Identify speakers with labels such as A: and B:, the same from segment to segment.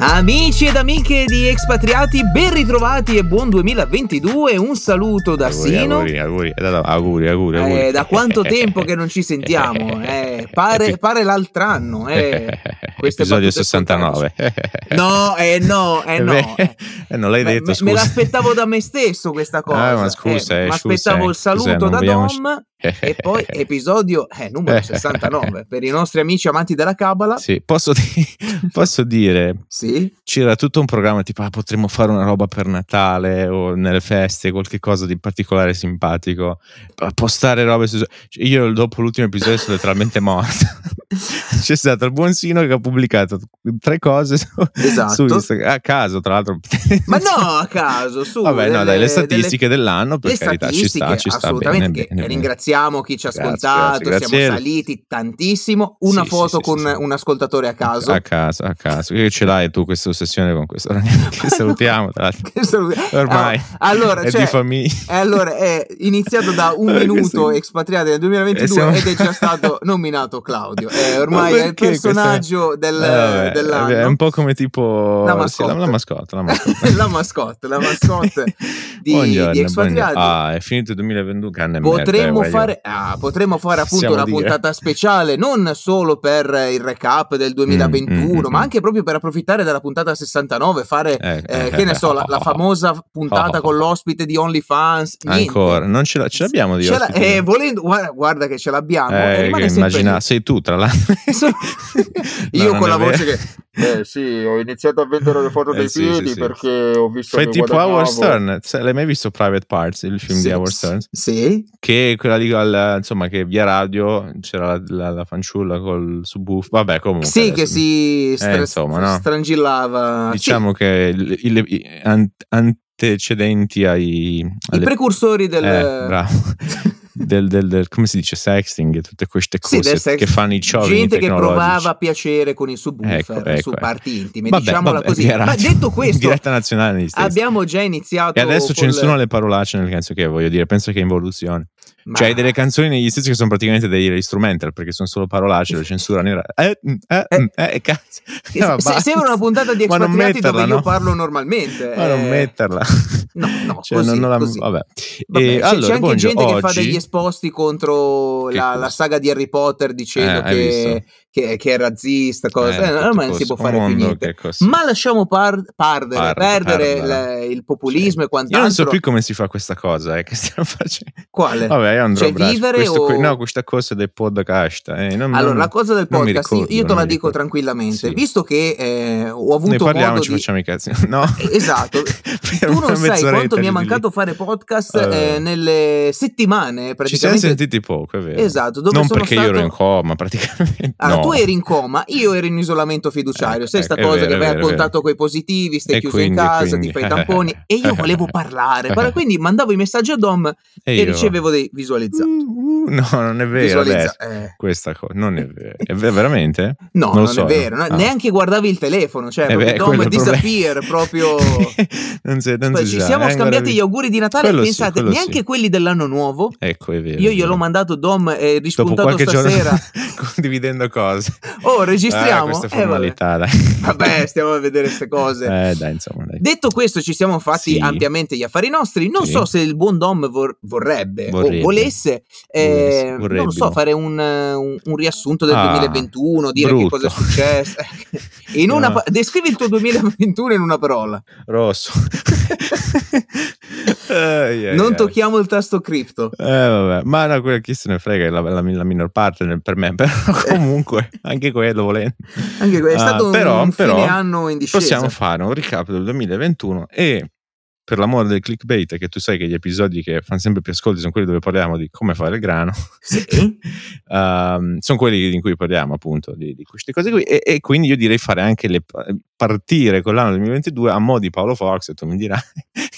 A: Amici ed amiche di Expatriati, ben ritrovati e buon 2022. Un saluto da
B: Auguri,
A: Sino.
B: Auguri, auguri, eh, auguri, auguri, auguri.
A: Eh, da quanto tempo che non ci sentiamo? Eh, pare, pare l'altro anno. Eh. Queste
B: Episodio
A: battute
B: 69.
A: No, eh no, eh no.
B: beh, eh, non l'hai detto,
A: me,
B: scusa.
A: me l'aspettavo da me stesso questa cosa.
B: Ah, ma scusa, eh,
A: mi aspettavo
B: eh,
A: il saluto
B: scusa,
A: da
B: vogliamo-
A: Dom e poi episodio eh, numero 69 per i nostri amici amanti della Cabala.
B: Sì, posso, di- posso dire,
A: Sì.
B: c'era tutto un programma tipo, ah, potremmo fare una roba per Natale o nelle feste, qualche cosa di particolare simpatico, postare robe su... cioè, Io dopo l'ultimo episodio sono letteralmente morto. C'è stato il buon Sino che ha pubblicato tre cose su,
A: Esatto.
B: su Instagram, a caso tra l'altro.
A: Ma no, a caso, su.
B: Vabbè, no,
A: delle-
B: dai, le
A: delle-
B: statistiche dell'anno, per carità, ci sta, ci sta
A: assolutamente
B: bene, bene, bene.
A: ringraziamo chi ci ha ascoltato
B: grazie,
A: siamo
B: grazie.
A: saliti tantissimo una
B: Sì,
A: foto
B: sì,
A: con
B: sì,
A: un ascoltatore a caso
B: A caso, a caso. Che ce l'hai tu questa ossessione con questo? Che salutiamo, tra l'altro. Ormai
A: Ah, allora,
B: è
A: cioè,
B: di famiglia.
A: eh, allora è iniziato da un
B: Eh,
A: minuto expatriati nel 2022
B: E siamo-
A: ed è già stato nominato Claudio Eh, ormai
B: Ma
A: è il personaggio del,
B: Eh,
A: dell'anno
B: È un po' come tipo
A: La mascotte.
B: la, la mascotte. La mascotte.
A: la mascotte la mascotte di,
B: Buongiorno,
A: di expatriati.
B: Ah, è finito il 2022, canne merda,
A: Potremmo
B: eh,
A: fare, ah, potremmo fare appunto
B: Possiamo
A: una
B: dire.
A: puntata speciale non solo per il recap del 2021,
B: Mm, mm,
A: ma
B: mm.
A: anche proprio per approfittare della puntata 69, fare
B: Eh,
A: eh,
B: eh,
A: che ne so, la, la famosa puntata
B: oh,
A: con l'ospite di OnlyFans. niente.
B: Ancora, non ce, la- ce l'abbiamo di
A: Ce la-
B: ospiti?
A: eh, volendo, guarda, guarda che ce l'abbiamo.
B: Eh,
A: sempre
B: immagina,
A: lì.
B: sei tu tra l'altro.
A: Io
B: No,
A: con la voce
B: vero.
A: che eh sì, ho iniziato a vendere le foto
B: Eh,
A: dei
B: sì,
A: piedi
B: sì, sì.
A: perché ho visto
B: Fai
A: che
B: tipo. Howard Stern, l'hai mai visto Private Parts, il film
A: Sì,
B: di Howard Stern?
A: Sì,
B: Che quella di al- insomma che via radio c'era la, la- la fanciulla col subwoofer. Vabbè, comunque.
A: sì, che
B: adesso-
A: si stra-
B: Eh, insomma, no?
A: strangillava. Sì.
B: Diciamo che il- il- i an- antecedenti ai
A: I
B: alle-
A: precursori del...
B: eh, bravo. del, del- del- come si dice sexting e tutte queste
A: Sì,
B: cose
A: sex-
B: che fanno i ciovini
A: gente che provava piacere con il subwoofer
B: Ecco, ecco,
A: su
B: ecco.
A: parti intime,
B: Vabbè,
A: diciamola
B: vabbè,
A: così. Ma detto questo,
B: diretta nazionale
A: abbiamo già iniziato
B: e adesso
A: col-
B: censurano le parolacce nel senso che voglio dire penso che è involuzione
A: Ma-
B: cioè hai delle canzoni negli stessi che sono praticamente degli instrumental perché sono solo parolacce lo censurano in ra- eh, mm, eh,
A: Eh.
B: mm, eh, cazzo No,
A: se- sembra una puntata di expatriati dove
B: metterla,
A: io
B: no?
A: parlo normalmente.
B: ma non
A: eh.
B: metterla
A: No, no,
B: Cioè,
A: così,
B: non- la-
A: così.
B: vabbè.
A: Vabbè,
B: E
A: c'è,
B: allora,
A: c'è anche gente che fa
B: oggi-
A: degli esposti contro la, la saga di Harry Potter dicendo
B: Eh,
A: che, che, che è razzista, cosa.
B: Eh,
A: Eh, non si può fare più niente. Ma lasciamo par- pardere,
B: Parda,
A: perdere
B: parda.
A: il, il populismo e
B: io
A: quant'altro.
B: non so più come si fa questa cosa eh, che stiamo facendo
A: Quale?
B: vabbè io andrò
A: Cioè,
B: a braccio.
A: vivere
B: Questo
A: o-
B: qui- no questa cosa del podcast eh, non-
A: Allora,
B: non-
A: la cosa del podcast,
B: ricordo,
A: io te la dico tranquillamente,
B: Sì.
A: visto che eh, ho avuto
B: ne parliamo ci
A: di...
B: facciamo i cazzi no
A: Esatto,
B: Per
A: tu non sai quanto mi è mancato fare podcast
B: Eh.
A: eh, nelle settimane
B: ci siamo
A: praticamente.
B: sentiti poco è vero
A: Esatto, dove
B: non perché io ero in coma praticamente
A: Allora,
B: no.
A: Tu eri in coma, io ero in isolamento fiduciario.
B: Ecco,
A: sai sta
B: ecco, è
A: cosa
B: vero,
A: che vai a contatto con i positivi, stai
B: E
A: chiuso
B: quindi,
A: in casa,
B: quindi.
A: ti fai i tamponi e io volevo parlare. Par- Quindi mandavo i messaggi a Dom e,
B: e
A: ricevevo dei visualizzati.
B: Uh, uh, no non è vero
A: eh.
B: questa cosa non è vero è ver- veramente
A: No,
B: Non
A: non,
B: so,
A: è vero, no?
B: no.
A: neanche guardavi il telefono, cioè
B: Eh beh,
A: Dom disappear proprio.
B: non si, non si
A: ci siamo
B: eh,
A: scambiati gli auguri di Natale,
B: Quello sì,
A: pensate,
B: quello
A: neanche
B: sì.
A: quelli dell'anno nuovo.
B: ecco è vero
A: Io gliel'ho mandato Dom e rispuntato
B: qualche
A: stasera.
B: giorno condividendo cose
A: Oh,
B: Ah,
A: registriamo.
B: queste
A: Eh, vabbè.
B: formalità dai
A: Vabbè, stiamo a vedere queste cose.
B: eh dai insomma dai.
A: Detto questo, ci siamo fatti
B: Sì.
A: ampiamente gli affari nostri. Non
B: Sì.
A: so se il buon Dom vor- vorrebbe,
B: Vorrebbe.
A: o volesse, eh,
B: Volesse,
A: non so, fare un, eh, un- un riassunto del
B: Ah,
A: 2021, dire che
B: brutto.
A: cosa è successo. In una
B: No.
A: descrivi il tuo 2021 in una parola.
B: rosso Ai, ai,
A: non
B: ai.
A: tocchiamo il tasto cripto.
B: Eh, vabbè. Ma no, quella chi se ne frega è la, la, la minor parte per me, però comunque anche quello volendo.
A: Anche que- è
B: Ah,
A: stato un-
B: però-
A: un
B: però
A: fine anno in discesa.
B: Possiamo fare un recap del 2021 e per l'amore del clickbait, che tu sai che gli episodi che fanno sempre più ascolti sono quelli dove parliamo di come fare il grano,
A: Sì.
B: ehm, sono quelli in cui parliamo appunto di, di queste cose qui e, e quindi io direi fare anche le partire con l'anno 2022 a mo' di Paolo Fox e tu mi dirai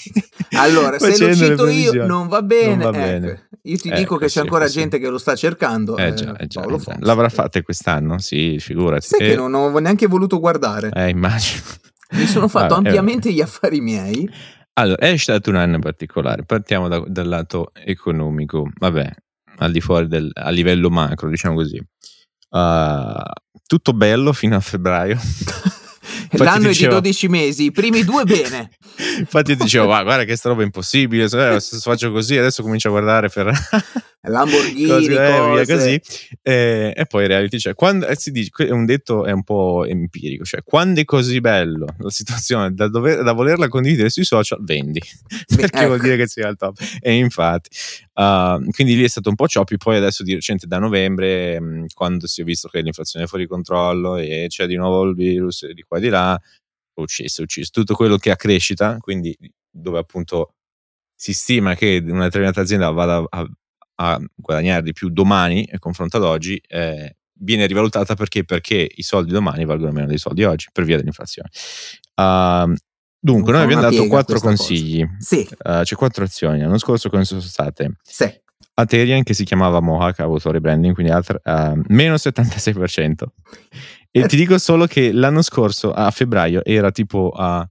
A: Allora, se lo cito io non va bene.
B: Non va
A: ecco.
B: bene.
A: Io ti
B: Ecco,
A: dico che c'è
B: sì,
A: ancora
B: sì.
A: gente che lo sta cercando.
B: eh
A: eh,
B: già, eh già, eh.
A: Fox.
B: l'avrà fatta quest'anno? Sì, figurati
A: Sai che
B: Eh,
A: non ho neanche voluto guardare.
B: eh, immagino
A: Mi sono fatto
B: Vabbè, eh,
A: ampiamente gli affari miei.
B: Allora, è stato un anno particolare. Partiamo da- dal lato economico, vabbè, al di fuori del a livello macro, diciamo così. Uh, tutto bello fino a febbraio.
A: L'anno dicevo... è di 12 mesi, i primi due bene.
B: Infatti io dicevo, guarda che sta roba impossibile, se, faccio così adesso comincio a guardare per...
A: Lamborghini, cose, cose.
B: così. E, e, poi reality, cioè, quando, eh, si dice, è un detto è un po' empirico, cioè quando è così bello la situazione da, dover, da volerla condividere sui social, vendi, perché ecco. vuol dire che sia al top. E infatti, uh, quindi lì è stato un po' choppy, poi adesso di recente da novembre, mh, quando si è visto che l'inflazione è fuori controllo e c'è di nuovo il virus di qua e di là, ucciso, ucciso. Tutto quello che ha crescita, quindi dove appunto si stima che una determinata azienda vada a, a guadagnare di più domani e confronto ad oggi, eh, viene rivalutata perché? Perché i soldi domani valgono meno dei soldi oggi per via dell'inflazione. Uh, dunque, noi abbiamo dato quattro consigli.
A: Sì.
B: Uh, c'è quattro azioni. L'anno scorso come sono state?
A: Sì.
B: Aterian che si chiamava Mohawk, ha avuto rebranding, quindi altra, uh, meno 76%. E eh. ti dico solo che l'anno scorso, a febbraio, era tipo a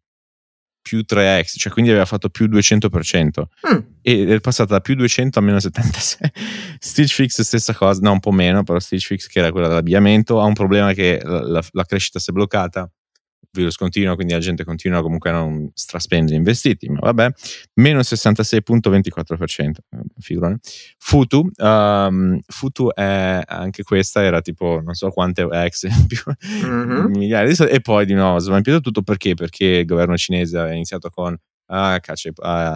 B: più 3x, cioè quindi aveva fatto più 200%. Mm. E è passata da più 200 a meno 76. Stitch Fix stessa cosa, no un po' meno, però Stitch Fix che era quella dell'abbigliamento ha un problema che la, la, la crescita si è bloccata virus continua, quindi la gente continua comunque a non straspendere investiti, ma vabbè, meno 66.24%, figurone. Futu, um, Futu è anche questa, era tipo non so quante ex, più mm-hmm. migliaia di e poi di nuovo svampito tutto perché? Perché il governo cinese ha iniziato con ah, caccia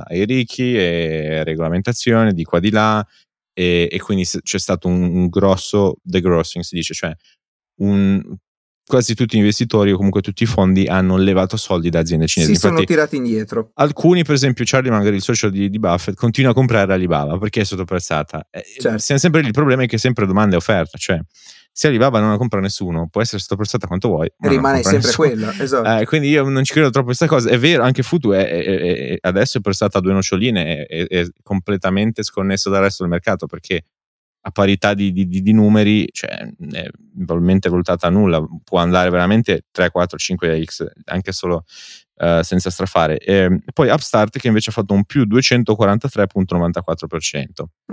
B: ai ricchi e regolamentazione di qua di là e, e quindi c'è stato un, un grosso degrossing, si dice, cioè un, quasi tutti gli investitori o comunque tutti i fondi hanno levato soldi da aziende cinesi.
A: Si Infatti, sono tirati indietro.
B: Alcuni, per esempio, Charlie Munger, il socio di, di, Buffett, continua a comprare Alibaba perché è sottoprezzata. Eh, certo. Sempre il problema è che è sempre domanda e offerta, cioè se Alibaba non la compra nessuno, può essere sottoprezzata quanto vuoi.
A: Rimane sempre nessuno. quella, esatto.
B: Eh, quindi io non ci credo troppo a questa cosa. È vero, anche Futu è, è, è, adesso è prestata a due noccioline, è, completamente sconnesso dal resto del mercato perché a parità di, di, di numeri, cioè è probabilmente valutata a nulla, può andare veramente 3, 4, 5x, anche solo uh, senza strafare. E poi Upstart che invece ha fatto un più 243.94%.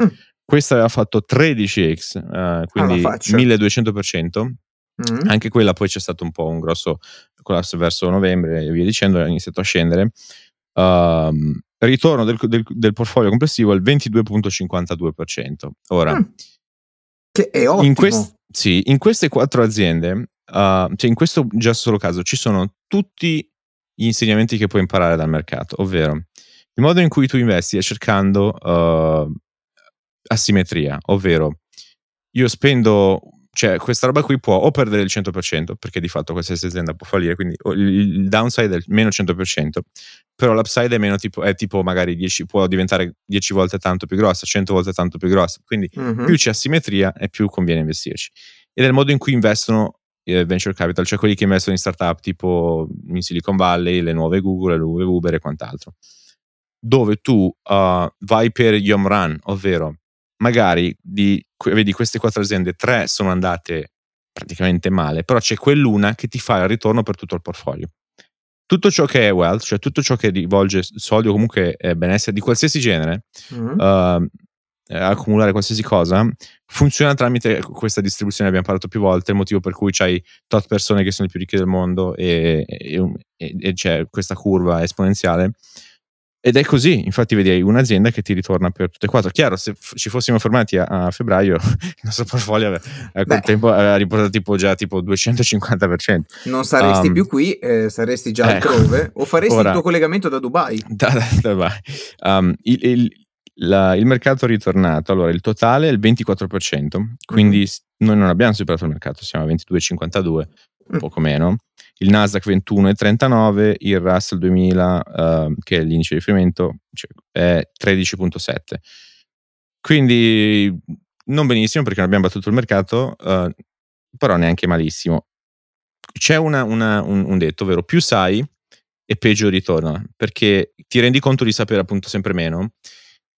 B: Mm. Questa aveva fatto 13x, uh, eh, quindi 1200%. Mm. Anche quella poi c'è stato un po' un grosso collasso verso novembre e via dicendo, ha iniziato a scendere. Um, ritorno del, del, del, portfolio complessivo al 22.52%. Ora, mm,
A: che è ottimo.
B: In quest, sì, in queste quattro aziende, uh, cioè in questo già solo caso, ci sono tutti gli insegnamenti che puoi imparare dal mercato, ovvero il modo in cui tu investi è cercando uh, asimmetria, ovvero io spendo cioè questa roba qui può o perdere il 100% perché di fatto qualsiasi azienda può fallire quindi il downside è meno 100% però l'upside è meno tipo è tipo magari 10 può diventare 10 volte tanto più grossa 100 volte tanto più grossa quindi mm-hmm. più c'è asimmetria e più conviene investirci ed è il modo in cui investono eh, venture capital cioè quelli che investono in startup tipo in Silicon Valley le nuove Google le nuove Uber e quant'altro dove tu uh, vai per gli home run ovvero magari di, vedi queste quattro aziende, tre sono andate praticamente male, però c'è quell'una che ti fa il ritorno per tutto il portfolio. Tutto ciò che è wealth, cioè tutto ciò che rivolge soldi o comunque eh, benessere di qualsiasi genere, mm-hmm. uh, accumulare qualsiasi cosa, funziona tramite questa distribuzione, abbiamo parlato più volte, il motivo per cui c'hai tot persone che sono le più ricche del mondo e, e, e, e c'è questa curva esponenziale ed è così, infatti vedi un'azienda che ti ritorna per tutte e quattro. Chiaro, se f- ci fossimo fermati a, a, febbraio, il nostro portfolio a quel tempo aveva riportato tipo già tipo 250%.
A: Non saresti um, più qui, eh, saresti già ecco, altrove o faresti ora, il tuo collegamento da Dubai.
B: Da, Dubai. Um, il, il, la, il, mercato è ritornato, allora il totale è il 24%, quindi mm. noi non abbiamo superato il mercato, siamo a 22,52, un mm. poco meno il Nasdaq 21,39, il Russell 2000, uh, ehm, che è l'indice di riferimento, cioè, è 13,7. Quindi non benissimo perché non abbiamo battuto il mercato, uh, però neanche malissimo. C'è una, una, un, un, detto, ovvero più sai e peggio ritorna, perché ti rendi conto di sapere appunto sempre meno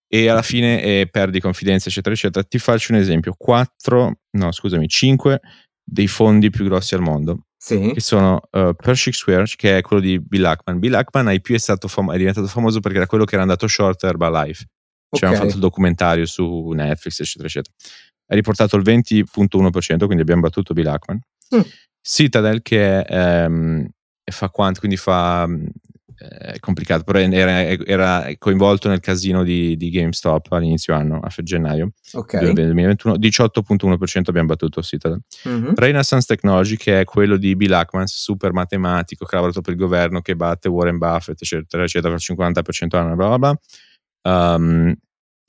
B: e alla fine eh, perdi confidenza, eccetera, eccetera. Ti faccio un esempio: 4, no scusami, 5 dei fondi più grossi al mondo
A: sì.
B: che sono uh, Pershing Square, che è quello di Bill Ackman. Bill Ackman ai più è, stato fam- è diventato famoso perché era quello che era andato short Herbalife. Cioè, okay. hanno fatto il documentario su Netflix, eccetera, eccetera. Ha riportato il 20.1%, quindi abbiamo battuto Bill Ackman. Mm. Citadel, che è um, e fa quanto, quindi fa è complicato, però era, era, coinvolto nel casino di, di GameStop all'inizio anno, a gennaio
A: okay.
B: 2021, 18.1% abbiamo battuto Citadel. Mm-hmm. Renaissance Technology, che è quello di Bill Ackman, super matematico, che ha lavorato per il governo, che batte Warren Buffett, eccetera, eccetera, per 50% anno, bla bla bla. Um,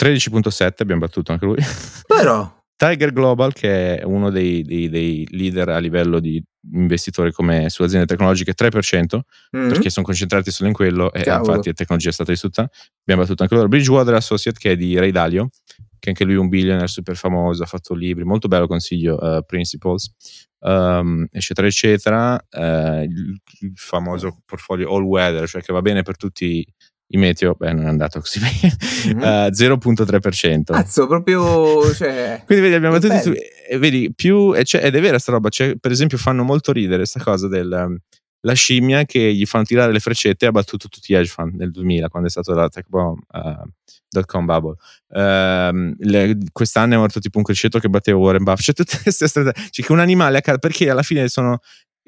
B: 13.7 abbiamo battuto anche lui.
A: Però...
B: Tiger Global, che è uno dei, dei, dei leader a livello di investitori come su aziende tecnologiche, 3%, mm-hmm. perché sono concentrati solo in quello e Cavolo. infatti la tecnologia è stata distrutta. Abbiamo battuto anche loro. Bridgewater Associate, che è di Ray Dalio, che anche lui è un billionaire super famoso, ha fatto libri, molto bello consiglio, uh, Principles, um, eccetera, eccetera. Uh, il, famoso portfolio all weather, cioè che va bene per tutti i meteo, beh, non è andato così bene, mm-hmm. uh, 0.3%.
A: Cazzo, proprio. Cioè,
B: Quindi vedi, abbiamo tutti. Su, vedi, più. Ed è vera sta roba. Cioè, per esempio, fanno molto ridere questa cosa del. Um, la scimmia che gli fanno tirare le freccette ha battuto tutti gli hedge fund nel 2000 quando è stato la tech bomb uh, com bubble uh, le, quest'anno è morto tipo un criceto che batteva Warren Buffett cioè tutte queste strade cioè che un animale perché alla fine sono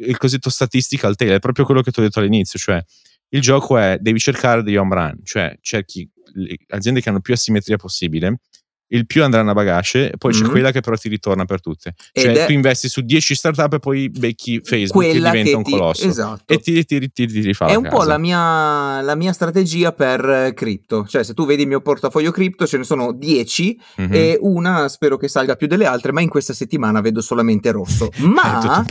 B: il cosiddetto statistical tail è proprio quello che ti ho detto all'inizio cioè il gioco è devi cercare degli home run, cioè cerchi le aziende che hanno più asimmetria possibile il più andranno a bagace, poi mm-hmm. c'è quella che però ti ritorna per tutte. Cioè, Ed tu investi su 10 startup e poi becchi Facebook che diventa che un colosso.
A: Esatto.
B: E ti, ti, ti, ti, ti rifà
A: È un po' la mia, la mia, strategia per eh, cripto. Cioè, se tu vedi il mio portafoglio cripto, ce ne sono 10 mm-hmm. e una spero che salga più delle altre, ma in questa settimana vedo solamente rosso. Ma,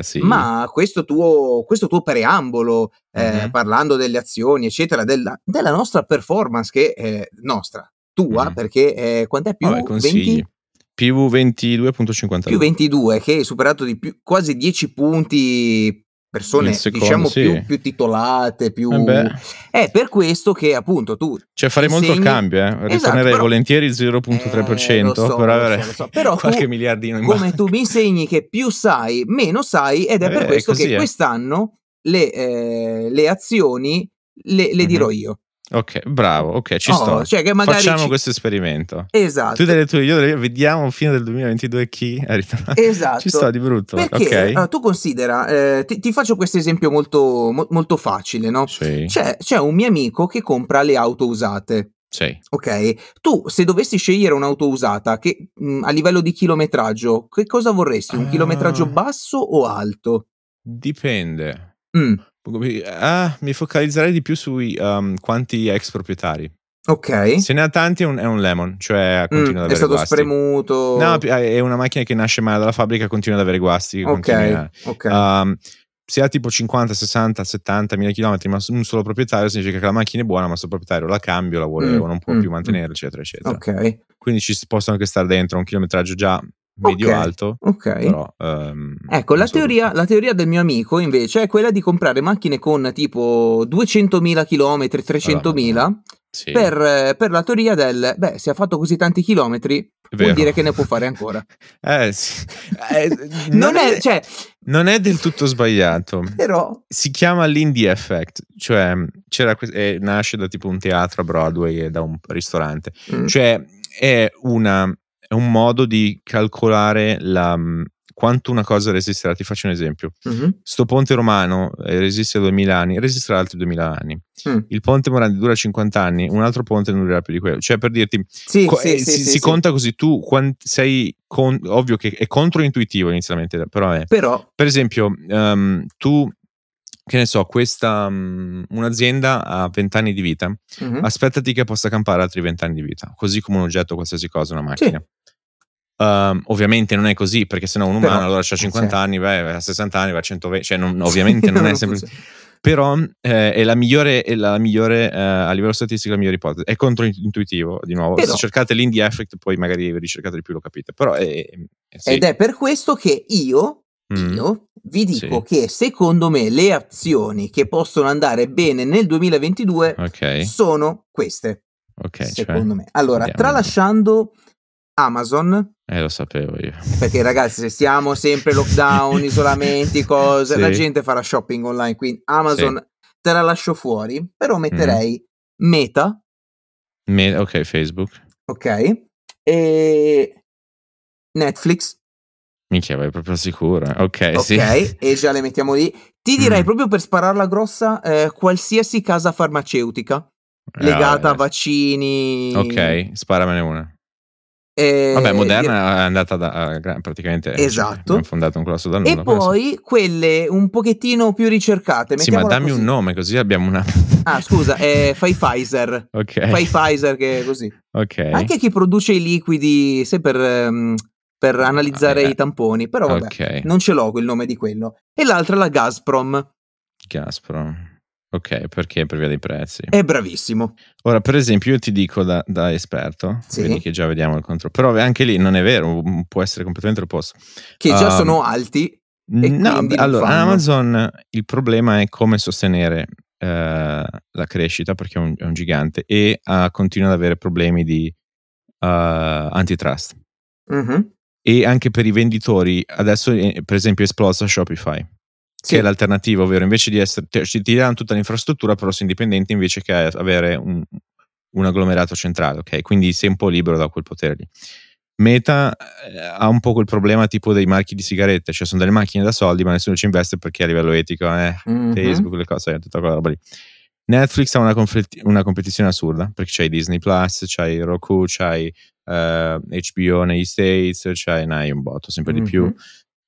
B: sì.
A: ma questo, tuo, questo tuo preambolo, eh, mm-hmm. parlando delle azioni, eccetera, della, della nostra performance, che è nostra, tua, mm. perché eh, quant'è più?
B: Vabbè, 20? Più 22.52.
A: Più 22, che è superato di più, quasi 10 punti persone secondo, diciamo sì. più, più, titolate, più... Eh è per questo che appunto tu...
B: Cioè farei insegni... molto il cambio, eh? ritornerei esatto, però... volentieri il 0.3% eh, so, per avere so, so. Però qualche tu, miliardino in
A: Come tu mi insegni che più sai, meno sai ed è per eh, questo che quest'anno le, eh, le azioni le, le mm-hmm. dirò io.
B: Ok, bravo, ok, ci oh, sto. Cioè Facciamo ci... questo esperimento.
A: Esatto.
B: Tu delle tue, io delle vediamo fine del 2022 chi è ritornato.
A: Esatto.
B: Ci sto di brutto.
A: Perché
B: okay.
A: uh, tu considera, eh, ti, ti, faccio questo esempio molto, mo, molto facile, no?
B: Sì.
A: C'è, c'è un mio amico che compra le auto usate.
B: Sì.
A: Ok, tu se dovessi scegliere un'auto usata che, mh, a livello di chilometraggio, che cosa vorresti? Un uh... chilometraggio basso o alto?
B: Dipende.
A: Mm.
B: Ah, mi focalizzerei di più sui um, quanti ex proprietari.
A: Ok.
B: Se ne ha tanti è un, è un lemon, cioè continua mm, ad avere
A: È stato
B: guasti.
A: spremuto.
B: No, è una macchina che nasce male dalla fabbrica e continua ad avere guasti.
A: Ok. okay.
B: Um, se ha tipo 50, 60, 70 mila chilometri ma un solo proprietario significa che la macchina è buona ma questo proprietario la cambio, la vuole mm, o non può mm, più mantenere mm. eccetera eccetera.
A: Ok.
B: Quindi ci possono anche stare dentro un chilometraggio già medio-alto.
A: Ok.
B: Però, um,
A: ecco, la, so teoria, la teoria, del mio amico invece è quella di comprare macchine con tipo 200.000 km, 300.000 allora, sì. per, per, la teoria del, beh, se ha fatto così tanti chilometri, vuol dire che ne può fare ancora.
B: eh, sì. eh,
A: non, non, è, cioè,
B: non, è, del tutto sbagliato.
A: Però...
B: Si chiama l'indie effect, cioè c'era, eh, nasce da tipo un teatro a Broadway e da un ristorante. Mm. Cioè è una è un modo di calcolare la, mm, quanto una cosa resisterà. Ti faccio un esempio.
A: Uh-huh.
B: Sto ponte romano eh, resiste 2000 anni, resisterà altri 2000 anni.
A: Mm.
B: Il ponte Morandi dura 50 anni, un altro ponte non durerà più di quello. Cioè, per dirti,
A: sì,
B: co-
A: sì,
B: eh,
A: sì,
B: si, si conta così. Tu quant- sei con- ovvio che è controintuitivo inizialmente, però è.
A: Però.
B: Per esempio, um, tu che ne so, questa um, un'azienda ha 20 anni di vita,
A: uh-huh.
B: aspettati che possa campare altri 20 anni di vita, così come un oggetto, qualsiasi cosa, una macchina. Sì. Um, ovviamente non è così, perché se no un umano Però, allora ha 50 sì. anni, vai, a 60 anni, va a 120, cioè non, ovviamente non, è sempre. Però eh, è la migliore, è la migliore eh, a livello statistico la migliore ipotesi. È controintuitivo, di nuovo. Però, se cercate l'indie effect, poi magari ricercate di più, lo capite. Però è,
A: è sì. Ed è per questo che io, mm. io vi dico sì. che secondo me le azioni che possono andare bene nel 2022
B: okay.
A: sono queste.
B: Ok, cioè,
A: secondo cioè, me. Allora, andiamo. tralasciando Amazon.
B: Eh, lo sapevo io.
A: Perché ragazzi, se stiamo sempre lockdown, isolamenti, cose, sì. la gente farà shopping online, quindi Amazon sì. te la lascio fuori, però metterei mm. Meta.
B: Me- ok, Facebook.
A: Ok. E Netflix.
B: Minchia, vai proprio sicura. Ok,
A: Ok,
B: sì.
A: e già le mettiamo lì. Ti direi mm. proprio per spararla grossa, eh, qualsiasi casa farmaceutica eh, legata a vaccini.
B: Ok, sparamene una. E... Vabbè, Moderna è andata da, praticamente
A: esatto.
B: ha fondato un colosso dal nulla.
A: E poi quelle un pochettino più ricercate.
B: Sì, ma dammi così. un nome così abbiamo una.
A: ah, scusa, eh, fai Pfizer.
B: Ok.
A: Fai Pfizer che è così.
B: Ok.
A: Anche chi produce i liquidi, sai, per, um, per analizzare ah, i tamponi, però vabbè, okay. non ce l'ho il nome di quello. E l'altra è la Gazprom.
B: Gazprom. Ok, perché? Per via dei prezzi.
A: È bravissimo.
B: Ora, per esempio, io ti dico da, da esperto, sì. vedi che già vediamo il controllo, però anche lì non è vero, può essere completamente opposto.
A: Che già um, sono alti.
B: No, allora, Amazon il problema è come sostenere uh, la crescita, perché è un, è un gigante, e uh, continua ad avere problemi di uh, antitrust. Mm-hmm. E anche per i venditori, adesso eh, per esempio è esplosa Shopify sì. che è l'alternativa, ovvero invece di essere, ti, ti danno tutta l'infrastruttura, però sei indipendente invece che avere un, un agglomerato centrale, ok? Quindi sei un po' libero da quel potere lì. Meta eh, ha un po' quel problema tipo dei marchi di sigarette, cioè sono delle macchine da soldi, ma nessuno ci investe perché a livello etico, eh, mm-hmm. Facebook, le cose, tutta quella roba lì. Netflix ha una, confl- una, competizione assurda perché c'hai Disney Plus, c'hai Roku, c'hai uh, eh, HBO negli States, c'hai, ne hai un botto sempre mm-hmm. di più.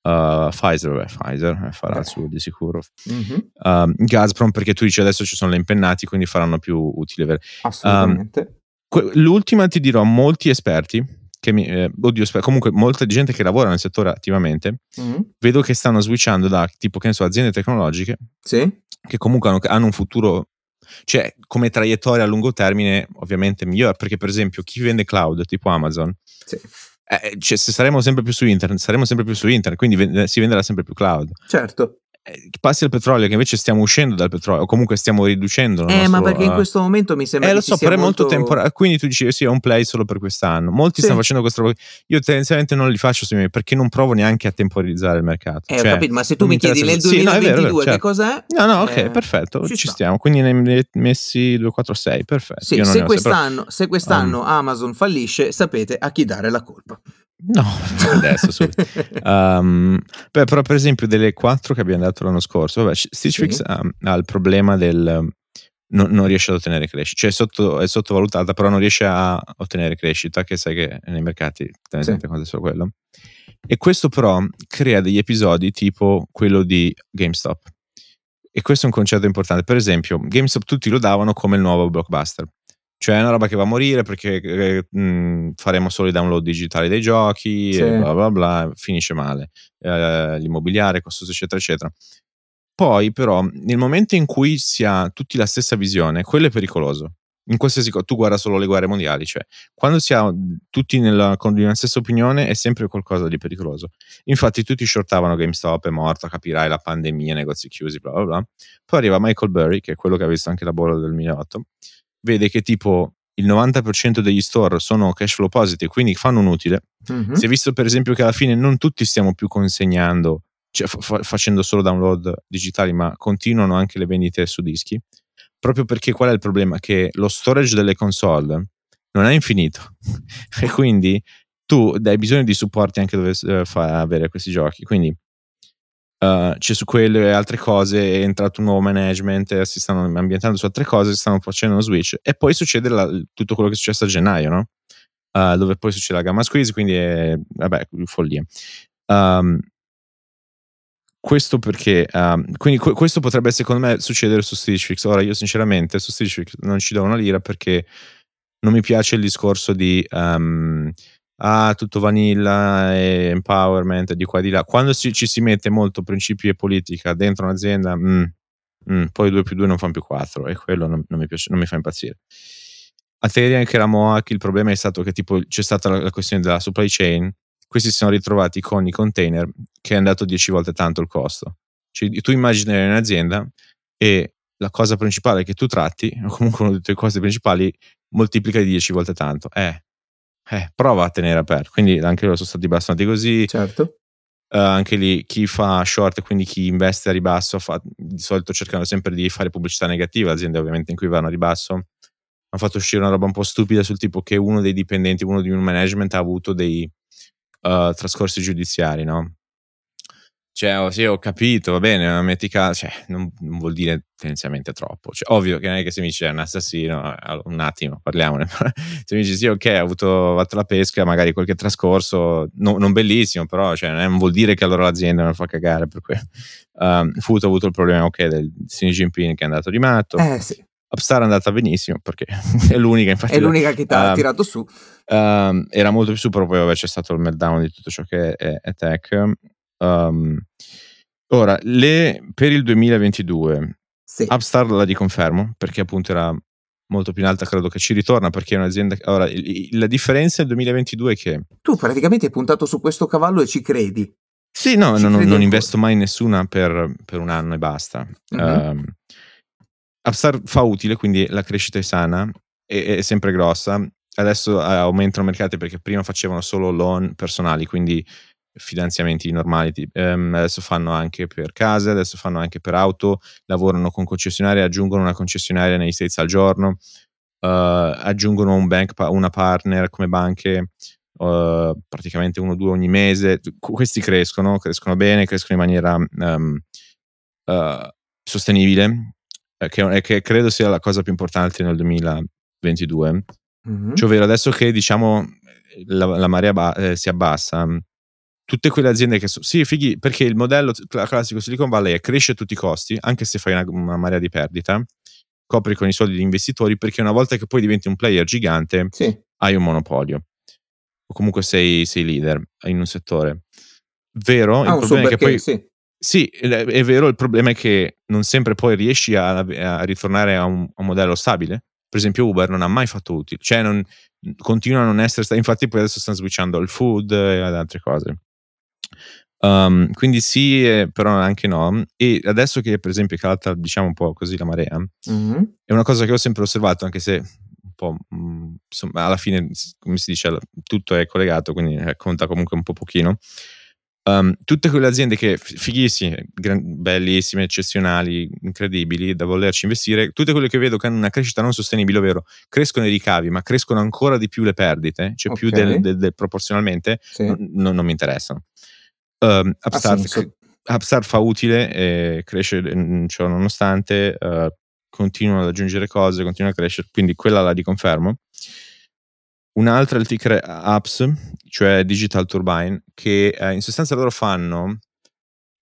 B: Uh, Pfizer, beh, Pfizer eh, farà il suo di sicuro. Mm-hmm. Uh, Gazprom, perché tu dici adesso ci sono le impennati, quindi faranno più utile.
A: Assolutamente.
B: Um, l'ultima ti dirò, molti esperti, che mi, eh, oddio, comunque molta gente che lavora nel settore attivamente, mm-hmm. vedo che stanno switchando da tipo, che ne so, aziende tecnologiche,
A: sì.
B: che comunque hanno, hanno un futuro cioè come traiettoria a lungo termine ovviamente migliore perché per esempio chi vende cloud tipo Amazon
A: sì
B: eh, cioè, se saremo sempre più su internet, saremo sempre più su internet, quindi vende, si venderà sempre più cloud.
A: Certo.
B: Eh, passi al petrolio, che invece stiamo uscendo dal petrolio, o comunque stiamo riducendo.
A: Eh, nostro, ma perché in questo momento mi sembra
B: eh,
A: che
B: lo so, però è molto temporale. Quindi tu dici, sì, è un play solo per quest'anno. Molti sì. stanno facendo questo. Io tendenzialmente non li faccio su me perché non provo neanche a temporizzare il mercato.
A: Eh, cioè, ho capito, ma se tu mi chiedi nel 2022 sì, no, vero, che certo. cos'è?
B: No, no, ok, eh, perfetto, ci, ci stiamo. Quindi ne hai messi 2, 4, 6, perfetto.
A: Sì, se quest'anno, se quest'anno um, Amazon fallisce, sapete a chi dare la colpa.
B: No, adesso subito. um, beh, però per esempio delle quattro che abbiamo dato l'anno scorso, vabbè, Stitch Fix sì. ha, ha, il problema del non, non, riesce ad ottenere crescita, cioè è, sotto, è, sottovalutata, però non riesce a ottenere crescita, che sai che nei mercati tendenzialmente sì. è solo quello. E questo però crea degli episodi tipo quello di GameStop. E questo è un concetto importante. Per esempio, GameStop tutti lo davano come il nuovo blockbuster. Cioè è una roba che va a morire perché eh, mh, faremo solo i download digitali dei giochi, sì. e bla bla bla, finisce male. Eh, l'immobiliare, costoso, eccetera, eccetera. Poi, però, nel momento in cui si ha tutti la stessa visione, quello è pericoloso. In qualsiasi cosa, tu guarda solo le guerre mondiali, cioè quando si ha tutti nella, con una stessa opinione è sempre qualcosa di pericoloso. Infatti, tutti shortavano GameStop, è morto, capirai la pandemia, negozi chiusi, bla bla bla. Poi arriva Michael Burry, che è quello che ha visto anche la bolla del 2008, vede che tipo il 90% degli store sono cash flow positive, quindi fanno un utile. Mm-hmm. Si è visto per esempio che alla fine non tutti stiamo più consegnando, cioè fa- facendo solo download digitali, ma continuano anche le vendite su dischi, proprio perché qual è il problema? Che lo storage delle console non è infinito e quindi tu hai bisogno di supporti anche dove uh, fa avere questi giochi. Quindi Uh, c'è su quelle altre cose, è entrato un nuovo management, si stanno ambientando su altre cose, si stanno facendo uno switch e poi succede la, tutto quello che è successo a gennaio, no? Uh, dove poi succede la gamma squeeze, quindi è, vabbè, follia. Um, questo perché, um, quindi questo potrebbe secondo me succedere su Stitch Fix. Ora io sinceramente su Stitch Fix non ci do una lira perché non mi piace il discorso di... Um, ah, tutto vanilla e empowerment di qua e di là. Quando si, ci si mette molto principi e politica dentro un'azienda, mm, mm, poi 2 più 2 non fanno più 4 e quello non, non, mi, piace, non mi fa impazzire. A Ethereum anche la Moac il problema è stato che tipo c'è stata la, la questione della supply chain, questi si sono ritrovati con i container che è andato 10 volte tanto il costo. Cioè, tu immagini un'azienda e la cosa principale che tu tratti, o comunque uno dei tuoi costi principali, moltiplica di 10 volte tanto. Eh, eh, prova a tenere aperto. Quindi anche loro sono stati bastonati così.
A: Certo.
B: Uh, anche lì chi fa short, quindi chi investe a ribasso, fa, di solito cercano sempre di fare pubblicità negativa, aziende ovviamente in cui vanno a ribasso. Hanno fatto uscire una roba un po' stupida sul tipo che uno dei dipendenti, uno di un management ha avuto dei uh, trascorsi giudiziari, no? Cioè, oh, sì, ho capito, va bene, ma metti caso, cioè, non, non, vuol dire tendenzialmente troppo. Cioè, ovvio che non è che se mi dice un assassino, un attimo, parliamone. se mi dici sì, ok, ha avuto fatto la pesca, magari qualche trascorso, no, non bellissimo, però cioè, non vuol dire che allora l'azienda non fa cagare. Per cui um, Food ha avuto il problema, ok, del Xi Jinping che è andato di matto.
A: Eh sì.
B: Upstar è andata benissimo perché è l'unica, infatti.
A: È l'unica che ti ha uh, tirato su.
B: Uh, era molto più su, però poi c'è stato il meltdown di tutto ciò che è, è tech. Um, ora, le, per il 2022, sì. Upstart la riconfermo perché appunto era molto più in alta, credo che ci ritorna perché è un'azienda. Ora, la differenza del 2022 è che.
A: Tu praticamente hai puntato su questo cavallo e ci credi.
B: Sì, no, non, non investo mai in nessuna per, per, un anno e basta. Uh-huh. Um, Upstart fa utile, quindi la crescita è sana, è, è sempre grossa. Adesso uh, aumentano i mercati perché prima facevano solo loan personali, quindi finanziamenti normali. Um, adesso fanno anche per case, adesso fanno anche per auto, lavorano con concessionarie, aggiungono una concessionaria negli States al giorno, uh, aggiungono un bank, una partner come banche. Uh, praticamente uno o due ogni mese questi crescono, crescono bene, crescono in maniera um, uh, sostenibile che, che, credo sia la cosa più importante nel 2022 mm-hmm. cioè ovvero adesso che diciamo la, la marea ba- eh, si abbassa tutte quelle aziende che sono sì fighi perché il modello classico Silicon Valley è cresce a tutti i costi anche se fai una, una marea di perdita copri con i soldi degli investitori perché una volta che poi diventi un player gigante sì. hai un monopolio o comunque sei, sei, leader in un settore vero
A: ah, il problema è che poi sì.
B: sì. è vero il problema è che non sempre poi riesci a, a ritornare a un, a un modello stabile per esempio Uber non ha mai fatto utile cioè non, continua a non essere infatti poi adesso stanno switchando al food e ad altre cose Um, quindi sì, eh, però anche no. E adesso che per esempio è calata, diciamo un po' così la marea, mm-hmm. è una cosa che ho sempre osservato, anche se un po' mh, mm, insomma, alla fine, come si dice, tutto è collegato, quindi eh, conta comunque un po' pochino. Um, tutte quelle aziende che fighissime, gran, bellissime, eccezionali, incredibili, da volerci investire, tutte quelle che vedo che hanno una crescita non sostenibile, ovvero crescono i ricavi, ma crescono ancora di più le perdite, cioè okay. più del, del, del, proporzionalmente, sì. n- non, non mi interessano. Um, Upstart, Upstart, fa utile e cresce ciò nonostante, uh, continuano ad aggiungere cose, continua a crescere, quindi quella la riconfermo. Un'altra è il ticker Apps, cioè Digital Turbine, che eh, in sostanza loro fanno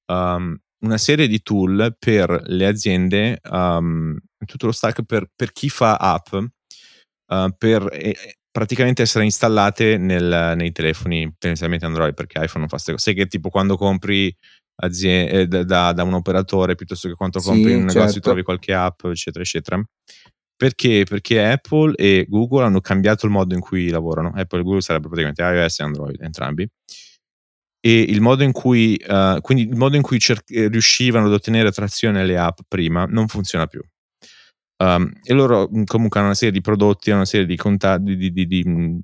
B: um, una serie di tool per le aziende, um, tutto lo stack per, per chi fa app, uh, per eh, praticamente essere installate nel, nei telefoni tendenzialmente Android perché iPhone non fa queste cose. Sai che tipo quando compri aziende, eh, da, da, un operatore piuttosto che quando sì, compri in un negozio certo. trovi qualche app, eccetera, eccetera. Perché? Perché Apple e Google hanno cambiato il modo in cui lavorano. Apple e Google sarebbero praticamente iOS e Android, entrambi. E il modo in cui, uh, quindi il modo in cui cer- riuscivano ad ottenere trazione alle app prima non funziona più. Um, e loro comunque hanno una serie di prodotti, hanno una serie di contatti, di, di, di, mm,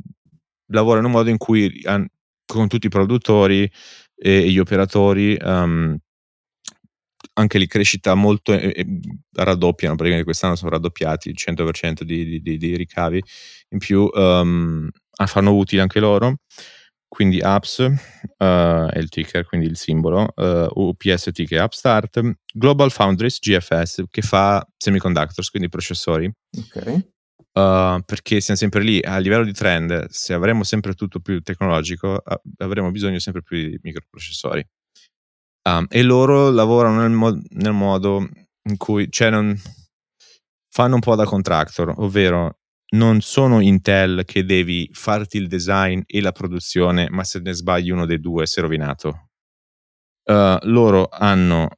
B: lavorano in un modo in cui con tutti i produttori e gli operatori um, anche lì crescita molto eh, eh, raddoppiano, praticamente quest'anno sono raddoppiati il 100% di, di, di, ricavi, in più um, fanno utili anche loro, quindi apps uh, è il ticker, quindi il simbolo, uh, UPS ticker Upstart, Global Foundries GFS che fa semiconductors, quindi processori.
A: Ok.
B: Uh, perché siamo sempre lì a livello di trend, se avremo sempre tutto più tecnologico, avremo bisogno sempre più di microprocessori. Um, e loro lavorano nel, mo- nel, modo in cui cioè non, fanno un po' da contractor, ovvero non sono Intel che devi farti il design e la produzione, ma se ne sbagli uno dei due sei rovinato. Uh, loro hanno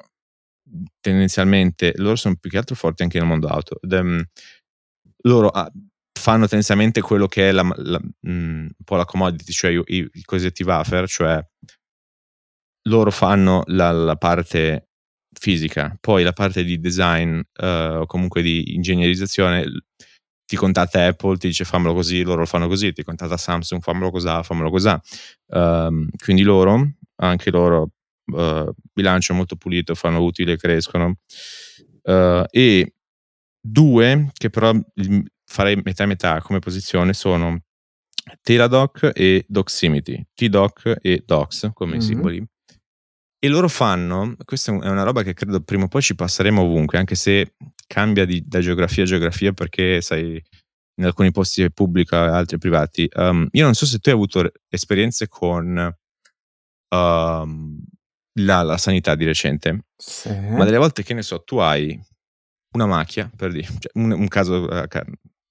B: tendenzialmente, loro sono più che altro forti anche nel mondo auto. The, loro ah, fanno tendenzialmente quello che è la, la, mm, un po' la commodity, cioè i, i cosiddetti wafer, cioè loro fanno la, la parte fisica, poi la parte di design uh, o comunque di ingegnerizzazione ti contatta Apple, ti dice fammelo così, loro lo fanno così, ti contatta Samsung, fammelo così, fammelo così. Um, quindi loro, anche loro, uh, bilancio molto pulito, fanno utile, crescono. Uh, e due, che però farei metà e metà come posizione, sono Teladoc e Doximity, T-Doc e Docs come mm-hmm. simboli. E loro fanno, questa è una roba che credo prima o poi ci passeremo ovunque, anche se cambia di, da geografia a geografia perché sai, in alcuni posti è pubblica e altri privati. Um, io non so se tu hai avuto esperienze con um, la, la, sanità di recente, sì. ma delle volte che ne so, tu hai una macchia, per dire, cioè un, un caso uh,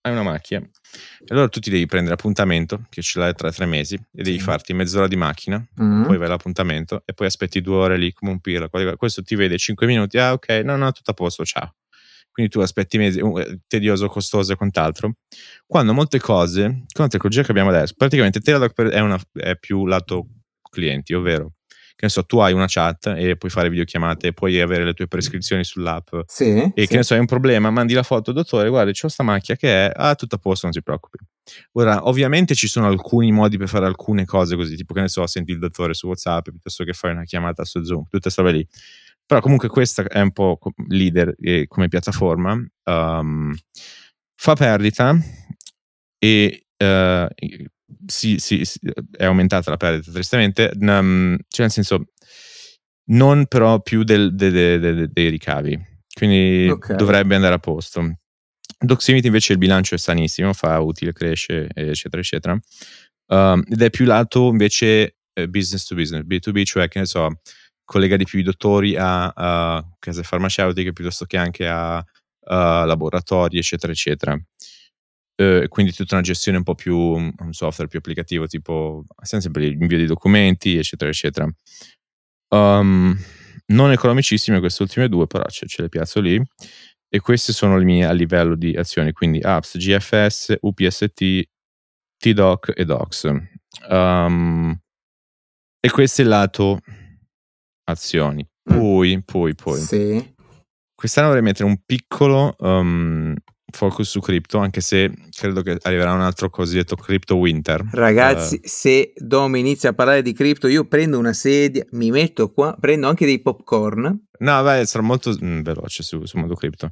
B: hai una macchina e allora tu ti devi prendere appuntamento che ce l'hai tra tre mesi e devi farti mezz'ora di macchina mm-hmm. poi vai all'appuntamento e poi aspetti due ore lì come un pirla questo ti vede cinque minuti ah ok no no tutto a posto ciao. Quindi tu aspetti mesi uh, tedioso costoso e quant'altro. Quando molte cose con la tecnologia che abbiamo adesso praticamente Teladoc è, una, è più lato clienti ovvero che ne so, tu hai una chat e puoi fare videochiamate, puoi avere le tue prescrizioni sull'app.
A: Sì.
B: E
A: sì.
B: che ne so, hai un problema, mandi la foto, dottore, guarda, c'ho sta macchia che è, ah, tutto a posto, non si preoccupi. Ora, ovviamente ci sono alcuni modi per fare alcune cose così, tipo che ne so, senti il dottore su WhatsApp piuttosto che fai una chiamata su Zoom, queste robe lì. Però comunque questa è un po' leader eh, come piattaforma, um, fa perdita e uh, sì, sì, sì, è aumentata la perdita tristemente, um, cioè nel senso non però più del, de, de, de, dei ricavi, quindi okay. dovrebbe andare a posto. Doximity invece il bilancio è sanissimo, fa utile, cresce, eccetera, eccetera. Um, ed è più lato invece eh, business to business, B2B, cioè che ne so, collega di più i dottori a, a case farmaceutiche piuttosto che anche a, a laboratori, eccetera, eccetera eh, quindi tutta una gestione un po' più, un software più applicativo, tipo sempre l'invio di documenti, eccetera, eccetera. Um, non economicissime queste ultime due, però ce, ce, le piazzo lì. E queste sono le mie a livello di azioni, quindi apps, GFS, UPST, TDoc e Docs. Um, e questo è il lato azioni. Mm. Poi, poi, poi.
A: Sì.
B: Quest'anno vorrei mettere un piccolo um, focus su cripto, anche se credo che arriverà un altro cosiddetto crypto winter.
A: Ragazzi, uh, se Domi inizia a parlare di cripto, io prendo una sedia, mi metto qua, prendo anche dei popcorn.
B: No, beh, sarà molto mm, veloce su, su modo cripto.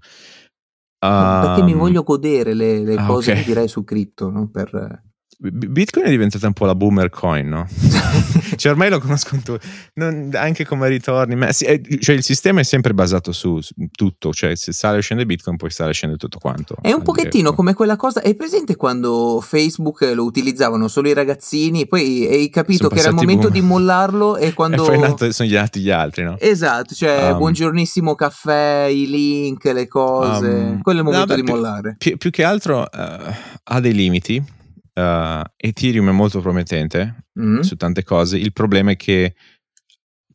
A: Um, perché mi voglio godere le, le ah, cose okay. che direi su cripto, no? per,
B: Bitcoin è diventata un po' la boomer coin, no? cioè ormai lo conoscono tutti, anche come ritorni, ma sì, è, cioè il sistema è sempre basato su, su, tutto, cioè se sale o scende Bitcoin poi sale o scende tutto quanto.
A: È un pochettino come quella cosa, è presente quando Facebook lo utilizzavano solo i ragazzini, poi hai capito che era il momento boom. di mollarlo e quando...
B: E poi nato, sono nati gli altri, no?
A: Esatto, cioè um, buongiornissimo caffè, i link, le cose, um, quello è il momento no, beh, di mollare.
B: Più, più che altro uh, ha dei limiti uh, Ethereum è molto promettente mm. su tante cose, il problema è che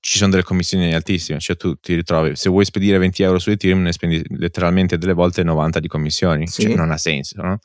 B: ci sono delle commissioni altissime, cioè tu ti ritrovi, se vuoi spedire 20 euro su Ethereum ne spendi letteralmente delle volte 90 di commissioni, sì. cioè non ha senso, no?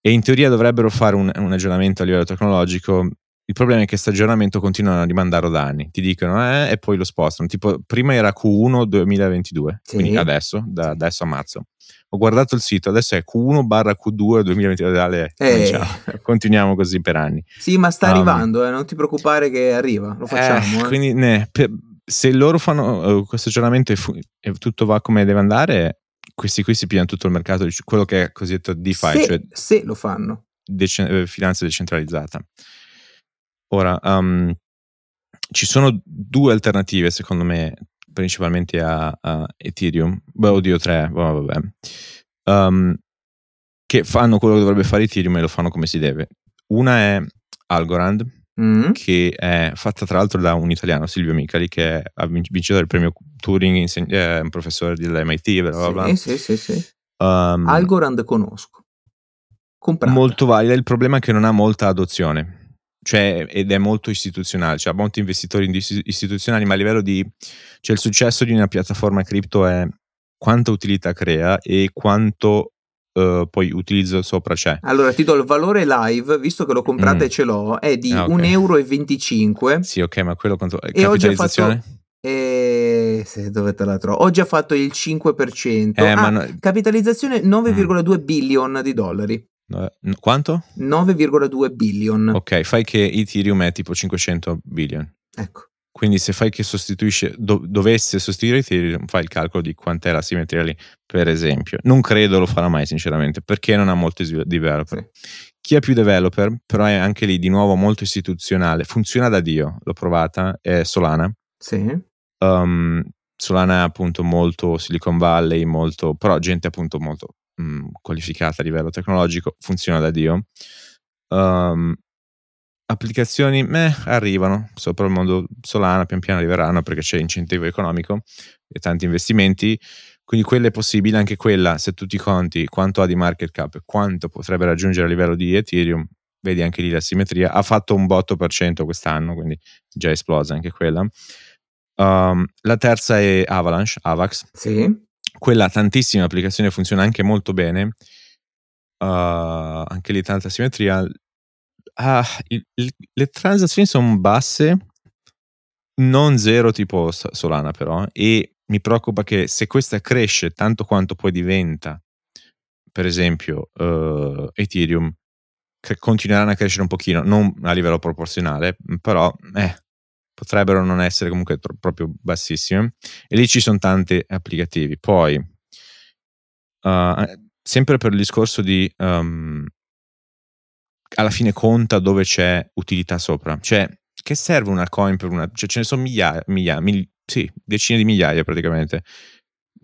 B: E in teoria dovrebbero fare un, un aggiornamento a livello tecnologico, il problema è che questo aggiornamento continuano a rimandarlo da anni, ti dicono eh, e poi lo spostano, tipo prima era Q1 2022, sì. quindi adesso, da adesso a marzo ho guardato il sito, adesso è Q1 barra Q2 2022, eh. continuiamo così per anni.
A: Sì, ma sta um, arrivando, eh, non ti preoccupare che arriva, lo facciamo.
B: Eh, eh. Quindi ne, per, se loro fanno uh, questo aggiornamento e, fu- e, tutto va come deve andare, questi qui si pigliano tutto il mercato, quello che è cosiddetto DeFi,
A: se,
B: cioè
A: se lo fanno.
B: Eh, finanza decentralizzata. Ora, um, ci sono due alternative secondo me principalmente a, a Ethereum, beh, oddio 3, vabbè, um, che fanno quello che dovrebbe fare Ethereum e lo fanno come si deve. Una è Algorand, mm. che è fatta tra l'altro da un italiano, Silvio Micali, che è vincitore del premio Turing, inseg- è un professore dell'MIT, bla bla
A: bla. Sì, sì, sì. sì. Um, Algorand conosco. Comprata.
B: Molto valida, il problema è che non ha molta adozione cioè, ed è molto istituzionale, cioè ha molti investitori istituzionali, ma a livello di, cioè il successo di una piattaforma cripto è quanta utilità crea e quanto uh, poi utilizzo sopra c'è.
A: Allora ti do il valore live, visto che l'ho comprata mm. e ce l'ho, è di ah, okay. 1,25 euro.
B: Sì, ok, ma quello quanto... E capitalizzazione?
A: Fatto... E se dove te la trovo? Ho già fatto il 5%. Eh, ah, no... Capitalizzazione 9,2 mm. billion di dollari.
B: Quanto?
A: 9,2 billion.
B: Ok, fai che Ethereum è tipo 500 billion.
A: Ecco.
B: Quindi se fai che sostituisce, do, dovesse sostituire Ethereum, fai il calcolo di quant'è la simmetria lì, per esempio. Non credo lo farà mai, sinceramente, perché non ha molti developer. Sì. Chi ha più developer, però è anche lì di nuovo molto istituzionale, funziona da Dio, l'ho provata, è Solana.
A: Sì.
B: Um, Solana è appunto molto Silicon Valley, molto, però gente appunto molto mh, mm, qualificata a livello tecnologico, funziona da Dio. Um, applicazioni meh, arrivano sopra il mondo Solana, pian piano arriveranno perché c'è incentivo economico e tanti investimenti. Quindi quella è possibile, anche quella, se tu ti conti quanto ha di market cap e quanto potrebbe raggiungere a livello di Ethereum, vedi anche lì la simmetria, ha fatto un botto per cento quest'anno, quindi già esplosa anche quella. Um, la terza è Avalanche, Avax.
A: Sì.
B: Quella tantissime applicazioni, funziona anche molto bene. Uh, anche lì tanta simmetria. Ah, il, il, le transazioni sono basse, non zero tipo Solana però, e mi preoccupa che se questa cresce tanto quanto poi diventa, per esempio, uh, Ethereum, che continueranno a crescere un pochino, non a livello proporzionale, però eh, potrebbero non essere comunque tro- proprio bassissime. E lì ci sono tanti applicativi. Poi, uh, sempre per il discorso di um, alla fine conta dove c'è utilità sopra. Cioè, che serve una coin per una... Cioè, ce ne sono migliaia, migliaia mil, sì, decine di migliaia praticamente.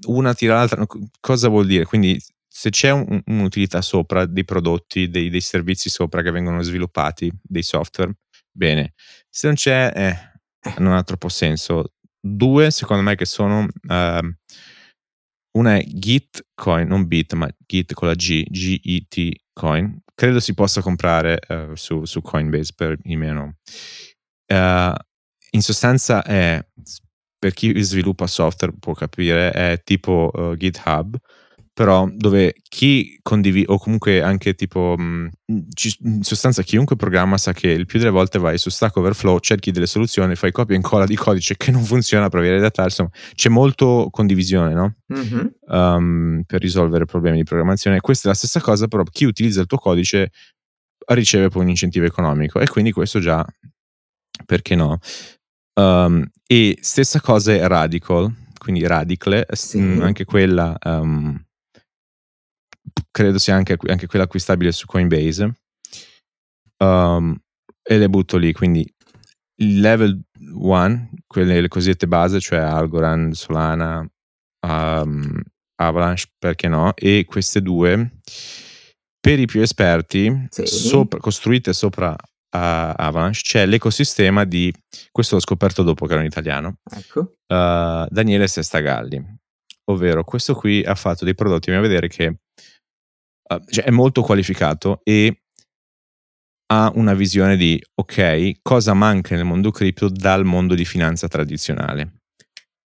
B: Una tira l'altra, cosa vuol dire? Quindi se c'è un, un'utilità sopra dei prodotti, dei, dei, servizi sopra che vengono sviluppati, dei software, bene. Se non c'è, eh, non ha troppo senso. Due, secondo me, che sono... Uh, una è Gitcoin, non Bit, ma Git con la G, G-E-T Coin. Credo si possa comprare uh, su, su, Coinbase per i meno. Uh, in sostanza è, per chi sviluppa software può capire, è tipo GitHub, però dove chi condivide, o comunque anche tipo, mh, in sostanza chiunque programma sa che il più delle volte vai su Stack Overflow, cerchi delle soluzioni, fai copia e incolla di codice che non funziona, provi a riadattare, insomma c'è molto condivisione no? Mm-hmm. Um, per risolvere problemi di programmazione. Questa è la stessa cosa, però chi utilizza il tuo codice riceve poi un incentivo economico e quindi questo già, perché no? Um, e stessa cosa è Radical, quindi Radicle, sì. mh, anche quella... Um, credo sia anche, anche quella acquistabile su Coinbase. Um, e le butto lì, quindi il level 1, quelle le cosiddette base, cioè Algorand, Solana, um, Avalanche, perché no? E queste due, per i più esperti, sì. sopra, costruite sopra uh, Avalanche, c'è l'ecosistema di, questo l'ho scoperto dopo che ero in italiano,
A: ecco.
B: uh, Daniele Sestagalli, ovvero questo qui ha fatto dei prodotti, mi a vedere che cioè è molto qualificato e ha una visione di ok, cosa manca nel mondo cripto dal mondo di finanza tradizionale.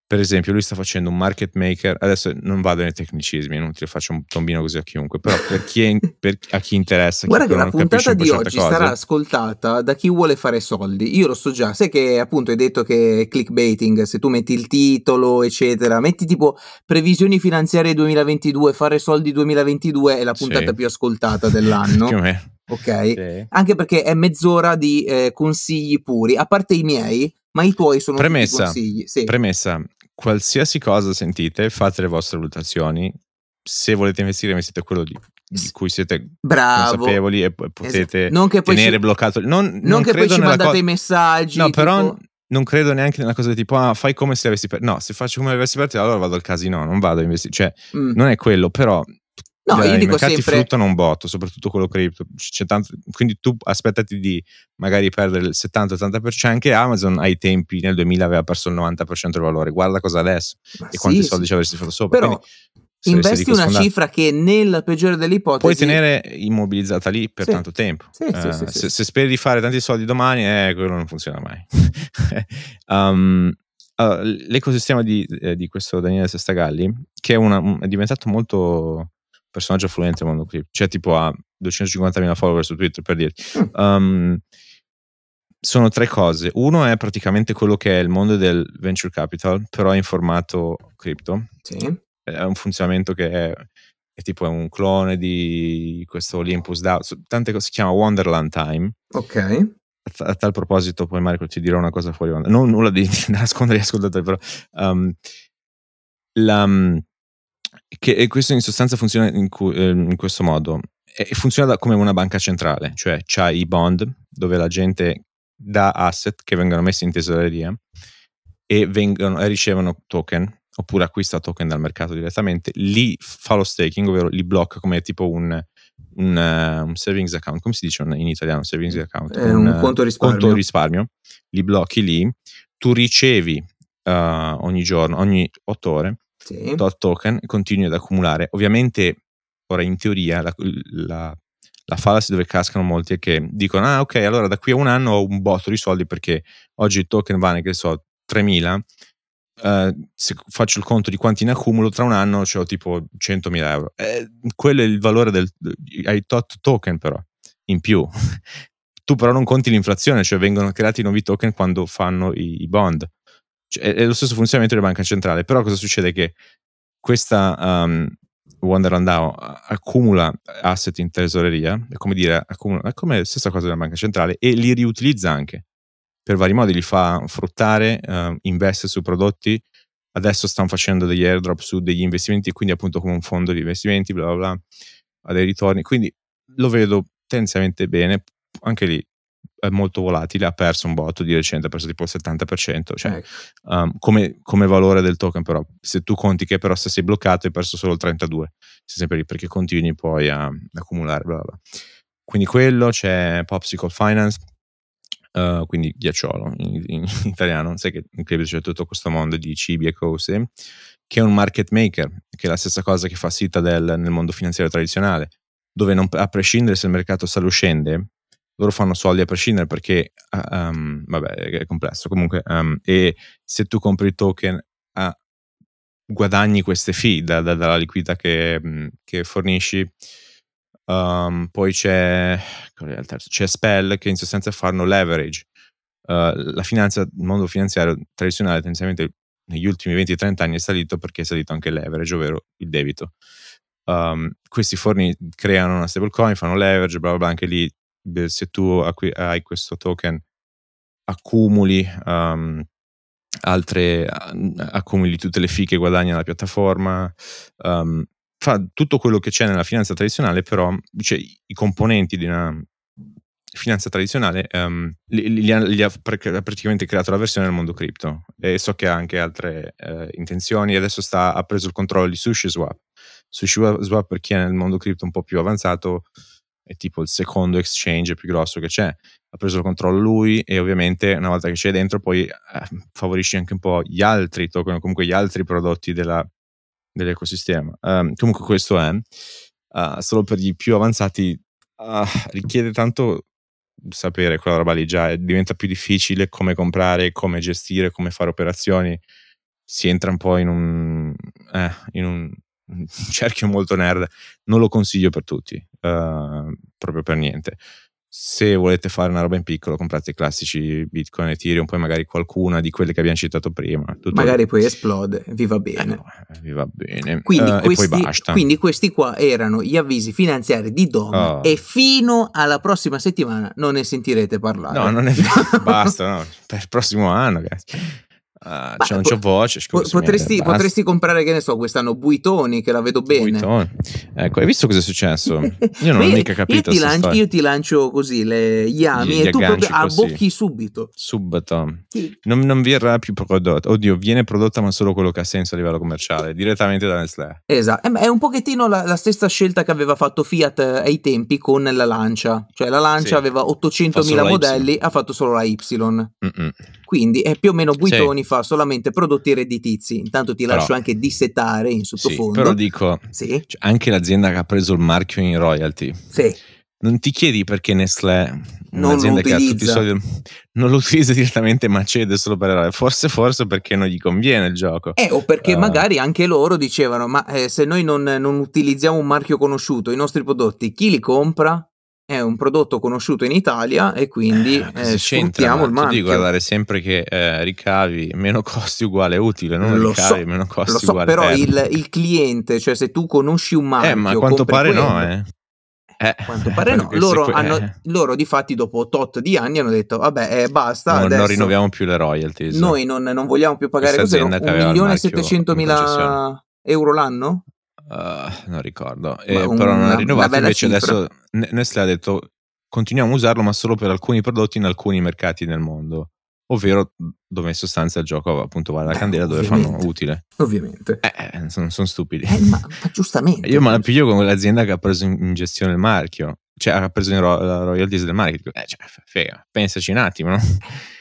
B: Per esempio, lui sta facendo un market maker. Adesso non vado nei tecnicismi, non ti faccio un tombino così a chiunque, però per chi, è, per, a chi interessa.
A: Guarda
B: chi
A: che la puntata di oggi cose, sarà ascoltata da chi vuole fare soldi. Io lo so già, sai che appunto hai detto che è clickbaiting, se tu metti il titolo, eccetera, metti tipo previsioni finanziarie 2022, fare soldi 2022 è la puntata sì. più ascoltata dell'anno. più o meno. Ok, sì. anche perché è mezz'ora di eh, consigli puri, a parte i miei, ma i tuoi sono
B: premessa,
A: consigli. Sì.
B: Premessa, qualsiasi cosa sentite, fate le vostre valutazioni. Se volete investire, investite quello di, di cui siete
A: Bravo.
B: consapevoli e potete esatto. tenere
A: ci,
B: bloccato.
A: Non, non, non che poi ci mandate co- i messaggi.
B: No, tipo... però non credo neanche nella cosa tipo, ah, fai come se avessi perso. No, se faccio come se avessi perso, allora vado al casino, non vado a investire. Cioè, mm. non è quello, però No, io dico I mercati sempre... fruttano un botto, soprattutto quello cripto. Tanto, quindi tu aspettati di magari perdere il 70-80%. Anche Amazon ai tempi nel 2000 aveva perso il 90% del valore. Guarda cosa adesso Ma e sì, quanti soldi ci avresti fatto sopra.
A: Però, quindi, investi una sfondato. cifra che nella peggiore delle ipotesi
B: puoi tenere immobilizzata lì per sì. tanto tempo.
A: Sì, uh,
B: sì, se, se, speri di fare tanti soldi domani, eh, quello non funziona mai. um, uh, l'ecosistema di, eh, di, questo Daniele Sestagalli, che è, una, è diventato molto personaggio affluente nel mondo cripto, cioè tipo ha 250.000 follower su Twitter per dirti. Um, sono tre cose. Uno è praticamente quello che è il mondo del venture capital, però in formato cripto.
A: Sì.
B: È un funzionamento che è, è tipo è un clone di questo Olympus DAO, tante cose, si chiama Wonderland Time.
A: Ok.
B: A, tal proposito, poi Marco ti dirò una cosa fuori onda. Non nulla di, di nascondere agli ascoltatori, però um, la, che questo in sostanza funziona in, cu- ehm, in questo modo. E funziona come una banca centrale, cioè c'hai i bond dove la gente dà asset che vengono messi in tesoreria e, vengono, e ricevono token oppure acquista token dal mercato direttamente, li fa lo staking, ovvero li blocca come tipo un, un, un savings account, come si dice in italiano savings account?
A: È un, un conto, risparmio.
B: conto risparmio, li blocchi lì, tu ricevi uh, ogni giorno, ogni 8 ore, sì. tot token e continui ad accumulare. Ovviamente, ora in teoria, la, la, la fallacy dove cascano molti è che dicono, ah ok, allora da qui a un anno ho un botto di soldi perché oggi il token vale, che so, 3.000 Uh, se faccio il conto di quanti ne accumulo tra un anno ho tipo 100.000 euro eh, quello è il valore del hai tot token però in più tu però non conti l'inflazione cioè vengono creati nuovi token quando fanno i bond cioè, è, lo stesso funzionamento della banca centrale però cosa succede? Che questa um, Wonderland DAO accumula asset in tesoreria è come dire accumula, è come la stessa cosa della banca centrale e li riutilizza anche. Per vari modi, li fa fruttare, uh, investe su prodotti, adesso stanno facendo degli airdrop su degli investimenti, quindi appunto come un fondo di investimenti, bla bla bla, ha dei ritorni, quindi lo vedo tendenzialmente bene, anche lì è molto volatile, ha perso un botto di recente, ha perso tipo il 70%, cioè um, come, come, valore del token però, se tu conti che però se sei bloccato hai perso solo il 32%, sei sempre lì perché continui poi a, a accumulare, bla bla. Quindi quello, c'è Popsicle Finance, uh, quindi ghiacciolo in, in, italiano, sai che in Club c'è tutto questo mondo di cibi e cose, che è un market maker, che è la stessa cosa che fa Citadel nel mondo finanziario tradizionale, dove non, a prescindere se il mercato sale o scende, loro fanno soldi a prescindere perché, um, vabbè, è complesso comunque, um, e se tu compri il token uh, guadagni queste fee da, da, dalla liquidità che, che fornisci Um, poi c'è, c'è Spell che in sostanza fanno leverage. Uh, la finanza, il mondo finanziario tradizionale tendenzialmente negli ultimi 20-30 anni è salito perché è salito anche il leverage, ovvero il debito. Um, questi forni creano una stablecoin, fanno leverage, bla bla bla, anche lì se tu hai questo token accumuli um, altre accumuli tutte le fee che guadagni alla piattaforma um, fa tutto quello che c'è nella finanza tradizionale, però cioè, i componenti di una finanza tradizionale um, li, li, ha, li, ha, praticamente creato la versione del mondo cripto. E so che ha anche altre uh, intenzioni. Adesso sta, ha preso il controllo di SushiSwap. SushiSwap per chi è nel mondo cripto un po' più avanzato è tipo il secondo exchange più grosso che c'è ha preso il controllo lui e ovviamente una volta che c'è dentro poi eh, favorisci anche un po' gli altri token comunque gli altri prodotti della dell'ecosistema. Um, comunque questo è, uh, solo per gli più avanzati uh, richiede tanto sapere quella roba lì già, diventa più difficile come comprare, come gestire, come fare operazioni, si entra un po' in un, eh, in un cerchio molto nerd, non lo consiglio per tutti, uh, proprio per niente se volete fare una roba in piccolo, comprate i classici Bitcoin, Ethereum, poi magari qualcuna di quelle che abbiamo citato prima.
A: magari il... poi esplode, vi va bene. Eh no,
B: vi va bene.
A: Quindi, uh, questi, quindi, questi, qua erano gli avvisi finanziari di Dom oh. e fino alla prossima settimana non ne sentirete parlare.
B: No, non è vero, basta, no. per il prossimo anno, ragazzi. Uh, c'è, non c'è voce.
A: Potresti, potresti, comprare, che ne so, quest'anno Buitoni, che la vedo bene. Buitoni.
B: Ecco, hai visto cosa è successo? Io non ho mica capito.
A: Io ti, lancio, io ti lancio così le yami e tu proprio abbocchi subito.
B: Subito. Sì. Non, non, verrà più prodotta. Oddio, viene prodotta ma solo quello che ha senso a livello commerciale, direttamente da Nestlé.
A: Esatto. È un pochettino la, la stessa scelta che aveva fatto Fiat eh, ai tempi con la Lancia. Cioè la Lancia sì. aveva 800.000 modelli, ha fatto solo la Y. Mm-mm. Quindi è più o meno Buitoni sì. Fa solamente prodotti redditizi. Intanto ti lascio però, anche dissetare in sottofondo.
B: Sì, però dico, sì. Cioè, anche l'azienda che ha preso il marchio in royalty.
A: Sì.
B: Non ti chiedi perché Nestlé, un'azienda che ha tutti i soldi, non lo utilizza direttamente ma cede solo per errore. Forse, forse perché non gli conviene il gioco.
A: Eh, o perché uh, magari anche loro dicevano: Ma eh, se noi non, non utilizziamo un marchio conosciuto, i nostri prodotti, chi li compra? È un prodotto conosciuto in Italia e quindi eh, eh, sfruttiamo il marchio.
B: devi guardare sempre che eh, ricavi meno costi uguale utile, non lo ricavi so, meno costi lo so, uguale
A: però il, il, cliente, cioè se tu conosci un marchio...
B: Eh, ma a quanto pare quello, no, eh.
A: Eh, quanto pare no, loro, hanno, eh. loro di fatti dopo tot di anni hanno detto vabbè eh, basta,
B: no, non rinnoviamo più le royalties.
A: Noi non, non vogliamo più pagare cos'era, un milione e settecentomila euro l'anno?
B: Uh, non ricordo, eh, un, però non ha rinnovato. Invece cifra. adesso Nestlé ha detto continuiamo a usarlo, ma solo per alcuni prodotti in alcuni mercati nel mondo. ovvero dove in sostanza il gioco appunto vale la Beh, candela dove fanno utile.
A: Ovviamente.
B: Eh, eh sono, sono stupidi.
A: Eh, ma, ma, giustamente.
B: Io me la piglio con l'azienda che ha preso in, in gestione il marchio, cioè ha preso in ro- la royalties del marchio. Eh, cioè, fega, pensaci un attimo, no?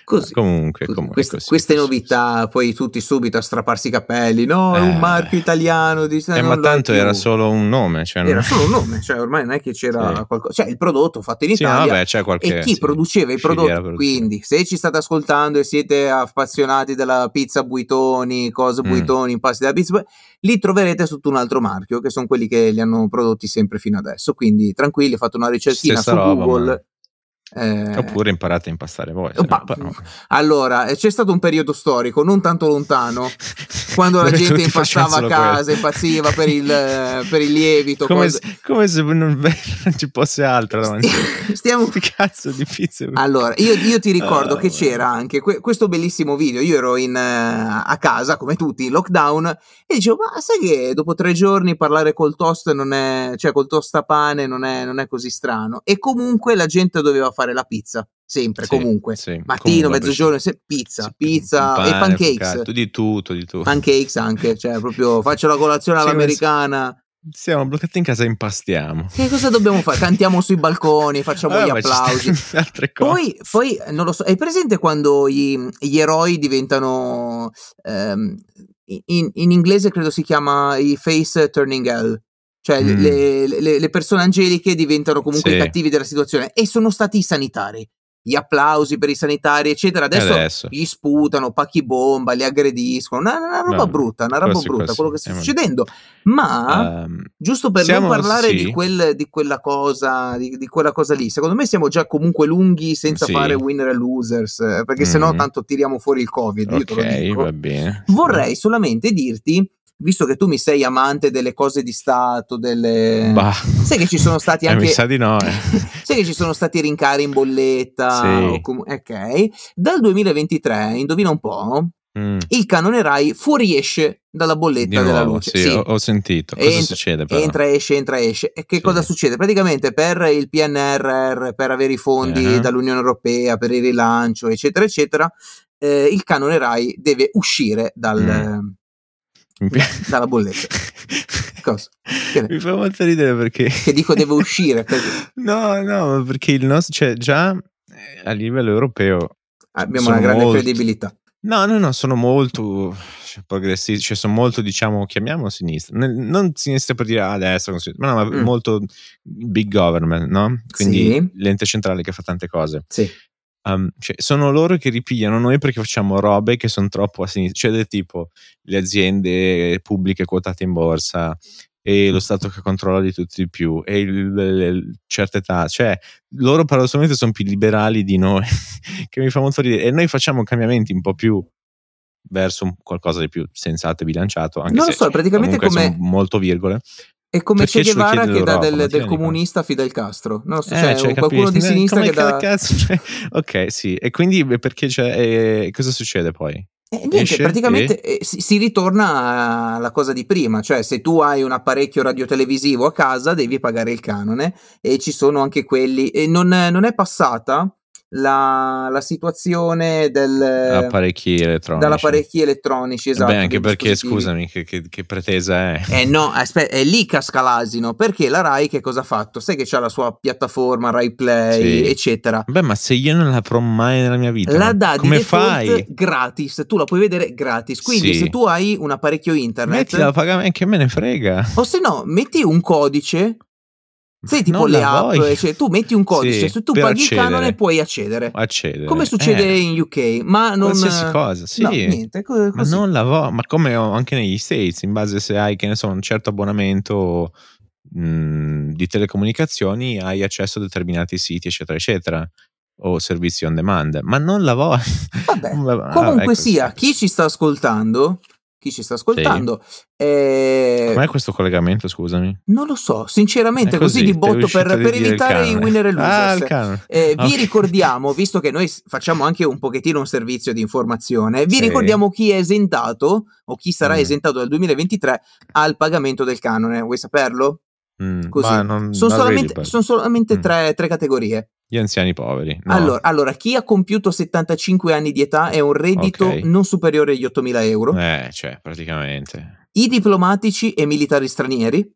A: Così.
B: Comunque, comunque
A: queste,
B: così,
A: queste
B: così,
A: novità, così. poi tutti subito a strapparsi i capelli. No, è un marchio italiano. Di,
B: eh, ma tanto era solo un nome. Cioè
A: era solo un nome, cioè ormai non è che c'era sì. qualcosa. Cioè il prodotto fatto in Italia.
B: Sì, vabbè, qualche,
A: e chi produceva i prodotti. Quindi, se ci state ascoltando e siete appassionati della pizza Buitoni, cosa mm. Buitoni, impasti della pizza, li troverete sotto un altro marchio, che sono quelli che li hanno prodotti sempre fino adesso. Quindi tranquilli, fate una ricerchina Stessa su roba, Google. Ma
B: eh, Oppure imparate a impastare voi.
A: Pa- no. Allora, c'è stato un periodo storico non tanto lontano quando la gente impastava a casa, impazziva per il, per il lievito.
B: Come, se, come se non, non, ci fosse altro davanti.
A: Stiamo...
B: Che cazzo di pizza.
A: Allora, io, io ti ricordo oh, che c'era anche que- questo bellissimo video. Io ero in, uh, a casa, come tutti, in lockdown, e dicevo, ma sai che dopo tre giorni parlare col toast non è, cioè col tostapane non è, non è così strano. E comunque la gente doveva fare la pizza sempre, sì, comunque. Sì, Mattino, comunque, mezzogiorno, se, pizza, sì, pizza pane, e pancakes.
B: Tu di tutto, di tutto.
A: Pancakes anche, cioè proprio faccio la colazione all'americana.
B: Siamo bloccati in casa e impastiamo.
A: Che cosa dobbiamo fare? Cantiamo sui balconi, facciamo ah, gli applausi. Poi, poi, non lo so, hai presente quando gli, gli eroi diventano... Um, in, in, inglese credo si chiama i face turning hell. Cioè mm. le, le, le, persone angeliche diventano comunque sì. i cattivi della situazione e sono stati i sanitari. Gli applausi per i sanitari, eccetera. Adesso, adesso. gli sputano, pacchi bomba, li aggrediscono. Una, una roba no, brutta, una roba brutta quello che sta eh, succedendo. Ma um, giusto per siamo, non parlare sì. di, quel, di, quella cosa, di, di, quella cosa lì, secondo me siamo già comunque lunghi senza sì. fare winner e losers, eh, perché mm. sennò tanto tiriamo fuori il Covid.
B: Ok, va bene.
A: Vorrei solamente dirti visto che tu mi sei amante delle cose di Stato, delle...
B: Bah.
A: sai che ci sono stati anche...
B: Eh, mi sa di no, eh.
A: sai che ci sono stati rincari in bolletta?
B: Sì.
A: Com... ok. Dal 2023, indovina un po', mm. il canone Rai fuoriesce dalla bolletta
B: nuovo,
A: della luce.
B: Sì, sì. Ho, ho, sentito. Cosa entra, succede però?
A: Entra, esce, entra, esce. E che sì. cosa succede? Praticamente per il PNRR, per avere i fondi uh-huh. dall'Unione Europea, per il rilancio, eccetera, eccetera, eh, il canone Rai deve uscire dal... Mm dalla bolletta. Cosa?
B: Mi fa molto ridere perché...
A: Che dico devo uscire. Perché...
B: No, no, perché il nostro... Cioè, già eh, a livello europeo...
A: Abbiamo una grande molto... credibilità.
B: No, no, no, sono molto cioè, progressisti, cioè sono molto, diciamo, chiamiamo sinistra, non sinistra per dire a destra, ma, no, ma mm. molto big government, no? Quindi sì. l'ente centrale che fa tante cose.
A: Sì.
B: Um, cioè, sono loro che ripigliano noi perché facciamo robe che sono troppo a sinistra, cioè del tipo le aziende pubbliche quotate in borsa e lo Stato che controlla di tutti di più e il, le, le, certe età, cioè loro paradossalmente sono più liberali di noi, che mi fa molto ridere e noi facciamo cambiamenti un po' più verso qualcosa di più sensato e bilanciato, anche
A: non
B: lo
A: so, praticamente come
B: molto virgole.
A: È come Che Guevara che dà del, del comunista Fidel Castro. Non so, eh, cioè, qualcuno di sinistra come che dà...
B: Cazzo, cioè, ok, sì. E quindi perché c'è... Eh, cosa succede poi?
A: Eh, niente, Esce praticamente e... Eh, si, si, ritorna alla cosa di prima, cioè se tu hai un apparecchio radiotelevisivo a casa devi pagare il canone e ci sono anche quelli... E non, non è passata la, la situazione del,
B: apparecchi elettronici.
A: dall'apparecchi elettronici, esatto.
B: Beh, anche perché, scusami, che, che, che, pretesa è?
A: Eh no, aspetta, è lì casca l'asino, perché la Rai che cosa ha fatto? Sai che c'ha la sua piattaforma Rai Play, sì. eccetera.
B: Beh, ma se io non la mai nella mia vita,
A: la dà
B: come
A: fai? gratis, tu la puoi vedere gratis, quindi sì. se tu hai un apparecchio internet...
B: Mettila a pagamento, che me ne frega.
A: O se no, metti un codice Sai tipo non le app, cioè, tu metti un codice, sì, se tu paghi accedere. il canone puoi accedere.
B: accedere.
A: Come succede eh. in UK, ma non...
B: Qualsiasi cosa, sì.
A: No, niente, così.
B: Ma non la vo- ma come anche negli States, in base se hai, che ne so, un certo abbonamento mh, di telecomunicazioni, hai accesso a determinati siti, eccetera, eccetera o servizi on demand, ma non la lavora.
A: Vabbè, comunque ecco, sia, chi ci sta ascoltando chi ci sta ascoltando. Sì.
B: Eh, Com'è questo collegamento, scusami?
A: Non lo so, sinceramente, così, così, di botto per, per evitare i winner e losers. Ah, eh, okay. Vi ricordiamo, visto che noi facciamo anche un pochettino un servizio di informazione, vi sì. ricordiamo chi è esentato o chi sarà mm. esentato dal 2023 al pagamento del canone. Vuoi saperlo? Mm, non, sono, solamente, sono solamente, mm. tre, tre, categorie.
B: Gli anziani poveri.
A: No. Allora, allora, chi ha compiuto 75 anni di età è un reddito okay. non superiore agli 8.000 euro.
B: Eh, cioè, praticamente.
A: I diplomatici e militari stranieri.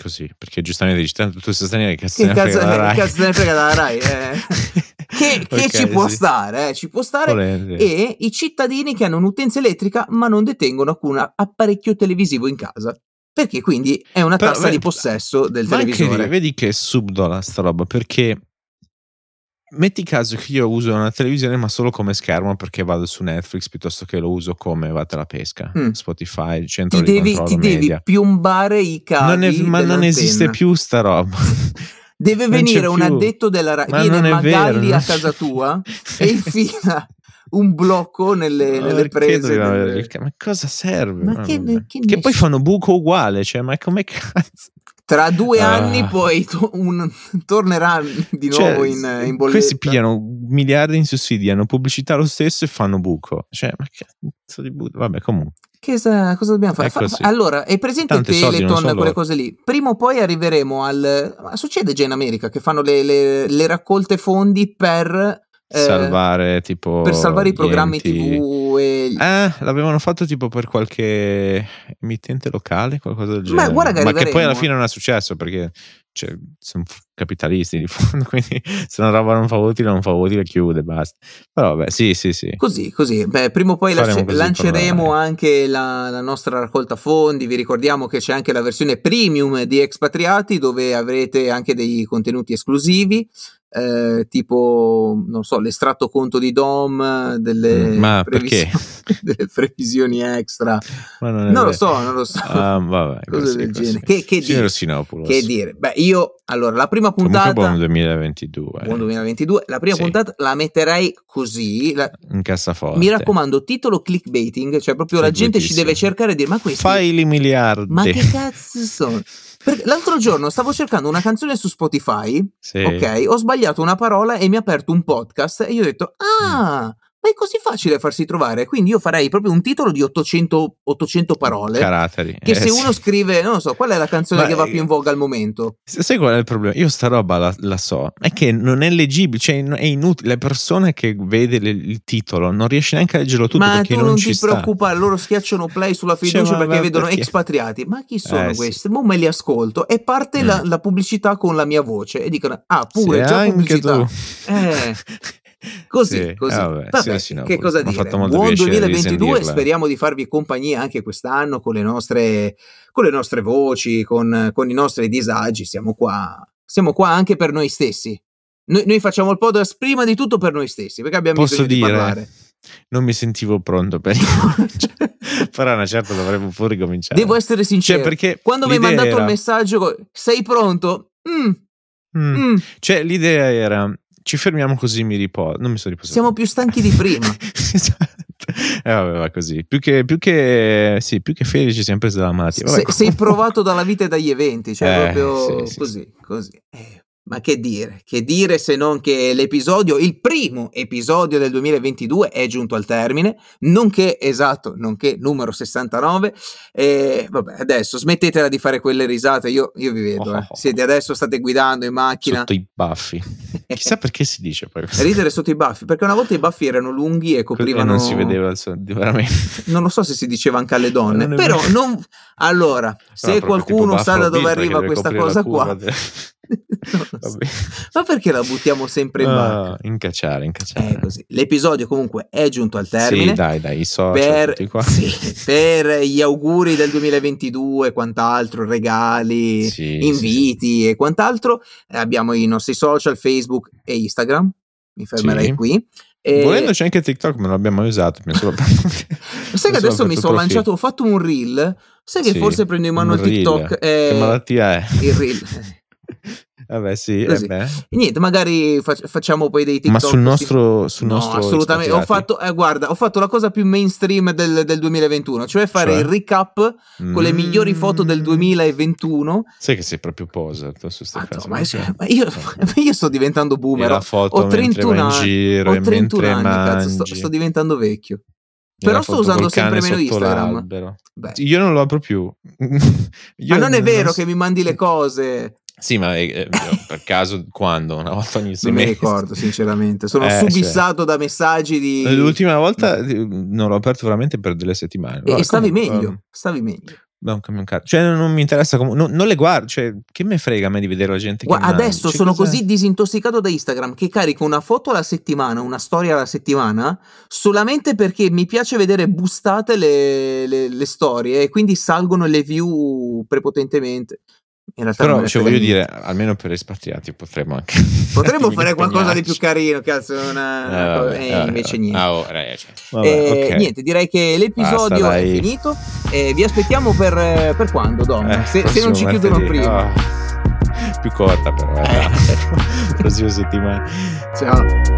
B: Così, perché giustamente dici tanto tu sei straniero che cazzo, che cazzo,
A: cazzo ne frega dalla Rai. Eh. che, che okay, ci può sì. stare, eh, ci può stare. Volente. E i cittadini che hanno un'utenza elettrica ma non detengono alcun apparecchio televisivo in casa. Perché quindi è una tassa Però, di possesso del televisore.
B: Anche, vedi che è subdola sta roba, perché metti caso che io uso una televisione ma solo come schermo perché vado su Netflix piuttosto che lo uso come vado alla pesca, mm. Spotify, centro
A: ti
B: di
A: devi, Ti
B: media.
A: devi piombare i cavi non è,
B: Ma non esiste più sta roba.
A: Deve venire un addetto della Rai, viene Magalli vero, a casa tua e infila un blocco nelle, nelle prese. Del...
B: Ma cosa serve? Ma che, che, che poi fanno buco uguale, cioè, ma come cazzo?
A: Tra due uh, anni poi to- un, tornerà di cioè, nuovo in, in bolletta.
B: Questi pigliano miliardi in sussidi, hanno pubblicità lo stesso e fanno buco. Cioè, ma che cazzo di buco? Vabbè, comunque.
A: Che sa, cosa dobbiamo fare? Fa, allora, è presente Tante Teleton, quelle cose lì. Prima o poi arriveremo al... Ma succede già in America che fanno le, le, le raccolte fondi per
B: eh, salvare tipo
A: per salvare i programmi enti... tv e...
B: eh l'avevano fatto tipo per qualche emittente locale qualcosa del genere ma, guarda che, ma che poi alla fine non è successo perché cioè, sono capitalisti di fondo quindi se una roba non fa utile non fa utile chiude basta però vabbè sì sì sì
A: così così beh prima o poi lasci- lanceremo anche la, la, nostra raccolta fondi vi ricordiamo che c'è anche la versione premium di Expatriati dove avrete anche dei contenuti esclusivi eh, tipo, non so, l'estratto conto di DOM, delle,
B: mm, Ma previsioni,
A: delle previsioni extra. Non, non lo so, non lo so.
B: Ah, vabbè,
A: Cose così, del genere. Che, che, dire? che dire? Beh, io, allora, la prima puntata...
B: buon 2022.
A: Buon 2022. La prima sì. puntata la metterei così. La,
B: in cassaforte.
A: Mi raccomando, titolo clickbaiting, cioè proprio la gente ci deve cercare di dire, ma questi...
B: Fai i miliardi.
A: Ma che cazzo sono? Perché l'altro giorno stavo cercando una canzone su Spotify, sì. ok? Ho sbagliato una parola e mi ha aperto un podcast e io ho detto, ah, mm. Ma è così facile farsi trovare. Quindi io farei proprio un titolo di 800, 800 parole.
B: Caratteri.
A: Che eh, se uno scrive, non lo so, qual è la canzone ma che va più in voga al momento?
B: Sai qual è il problema? Io sta roba la, la so, è che non è leggibile, cioè è inutile. Le persone che vede le, il titolo non riesce neanche a leggerlo tutto
A: ma
B: perché
A: non,
B: non
A: ti preoccupare, loro schiacciano play sulla cioè, fiducia cioè, perché vedono perché? expatriati. Ma chi sono eh, questi? Sì. Mo me li ascolto e parte mm. la, la, pubblicità con la mia voce e dicono, ah pure, sì, già pubblicità. Eh. Così, sì, così. Eh vabbè, vabbè, sì, no, che cosa dire? Buon 2022, speriamo di farvi compagnia anche quest'anno con le nostre, con le nostre voci, con, con, i nostri disagi. Siamo qua, siamo qua anche per noi stessi. Noi, noi, facciamo il podcast prima di tutto per noi stessi, perché abbiamo
B: Posso
A: bisogno
B: dire,
A: di parlare.
B: Non mi sentivo pronto per però una certa dovremmo pure ricominciare.
A: Devo essere sincero, cioè, perché quando mi hai mandato era... il messaggio, sei pronto? Mm.
B: Mm. Mm. Cioè, l'idea era ci fermiamo così mi riposo. Non mi sono riposato.
A: Siamo più stanchi di prima.
B: esatto. Eh, vabbè, va così. Più che, più che, sì, più che felici siamo presi dalla malattia.
A: Vabbè, Se, sei provato dalla vita e dagli eventi, cioè eh, proprio sì, così, sì. così. Eh, ma che dire? Che dire se non che l'episodio, il primo episodio del 2022 è giunto al termine, nonché esatto, nonché numero 69. E vabbè, adesso smettetela di fare quelle risate, io, io vi vedo. Oh, eh. Siete adesso, state guidando in macchina.
B: Sotto i baffi. Chissà perché si dice poi.
A: Ridere sotto i baffi, perché una volta i baffi erano lunghi e coprivano... E
B: non si vedeva veramente.
A: Non lo so se si diceva anche alle donne, non però non... Allora, se no, qualcuno sa da dove arriva questa cosa qua... De... Ma perché la buttiamo sempre in barca?
B: Uh, incacciare, incacciare.
A: Così. L'episodio comunque è giunto al termine.
B: Sì, dai, dai, i social
A: per, sì, per gli auguri del 2022 e quant'altro, regali, sì, inviti sì, e quant'altro, eh, abbiamo i nostri social, Facebook e Instagram. Mi fermerei qui.
B: E... Volendo c'è anche TikTok, ma non l'abbiamo mai usato.
A: Solo... Sai che adesso mi sono lanciato, ho fatto un reel. Sai che forse prendo in mano il TikTok.
B: Eh, che malattia è?
A: Il reel.
B: Vabbè, sì. Eh
A: niente, magari fac- facciamo poi dei TikTok.
B: Ma sul nostro. Sul
A: no,
B: nostro
A: assolutamente. Ho fatto, eh, guarda, ho fatto la cosa più mainstream del, del 2021, cioè fare cioè? il recap mm. con le migliori foto del 2021.
B: Sai che sei proprio poser su queste
A: ah. Ma, cioè, ma io, io, sto diventando boomer. ho 31 anni. Giro, ho 31 anni, cazzo, sto, sto diventando vecchio. Però sto usando sempre meno Instagram.
B: Io non lo apro più.
A: ma non è vero non... che mi mandi le cose.
B: Sì, ma eh, per caso quando? Una volta ogni sei
A: Non mi ricordo, sinceramente. Sono eh, subissato cioè. da messaggi di.
B: L'ultima volta non l'ho aperto veramente per delle settimane.
A: E, e stavi comunque, meglio. Stavi meglio.
B: Car. Cioè, non mi interessa. Com- non, non, le guardo. Cioè, che me frega a me di vedere la gente
A: Guarda, Adesso cioè, sono cos'è? così disintossicato da Instagram che carico una foto alla settimana, una storia alla settimana, solamente perché mi piace vedere bustate le, le, le storie e quindi salgono le view prepotentemente.
B: In realtà Però cioè, voglio dire, almeno per espatriati potremmo anche.
A: Potremmo fare qualcosa di più carino, cazzo. Una... Eh, eh, invece eh, niente.
B: Ah, oh, cioè.
A: Vabbè, eh, okay. Niente, direi che l'episodio Basta, è finito. E vi aspettiamo per, per quando? Eh, se, se, non ci chiudono prima.
B: Oh. Più corta, però. Eh. Prossima settimana.
A: Ciao.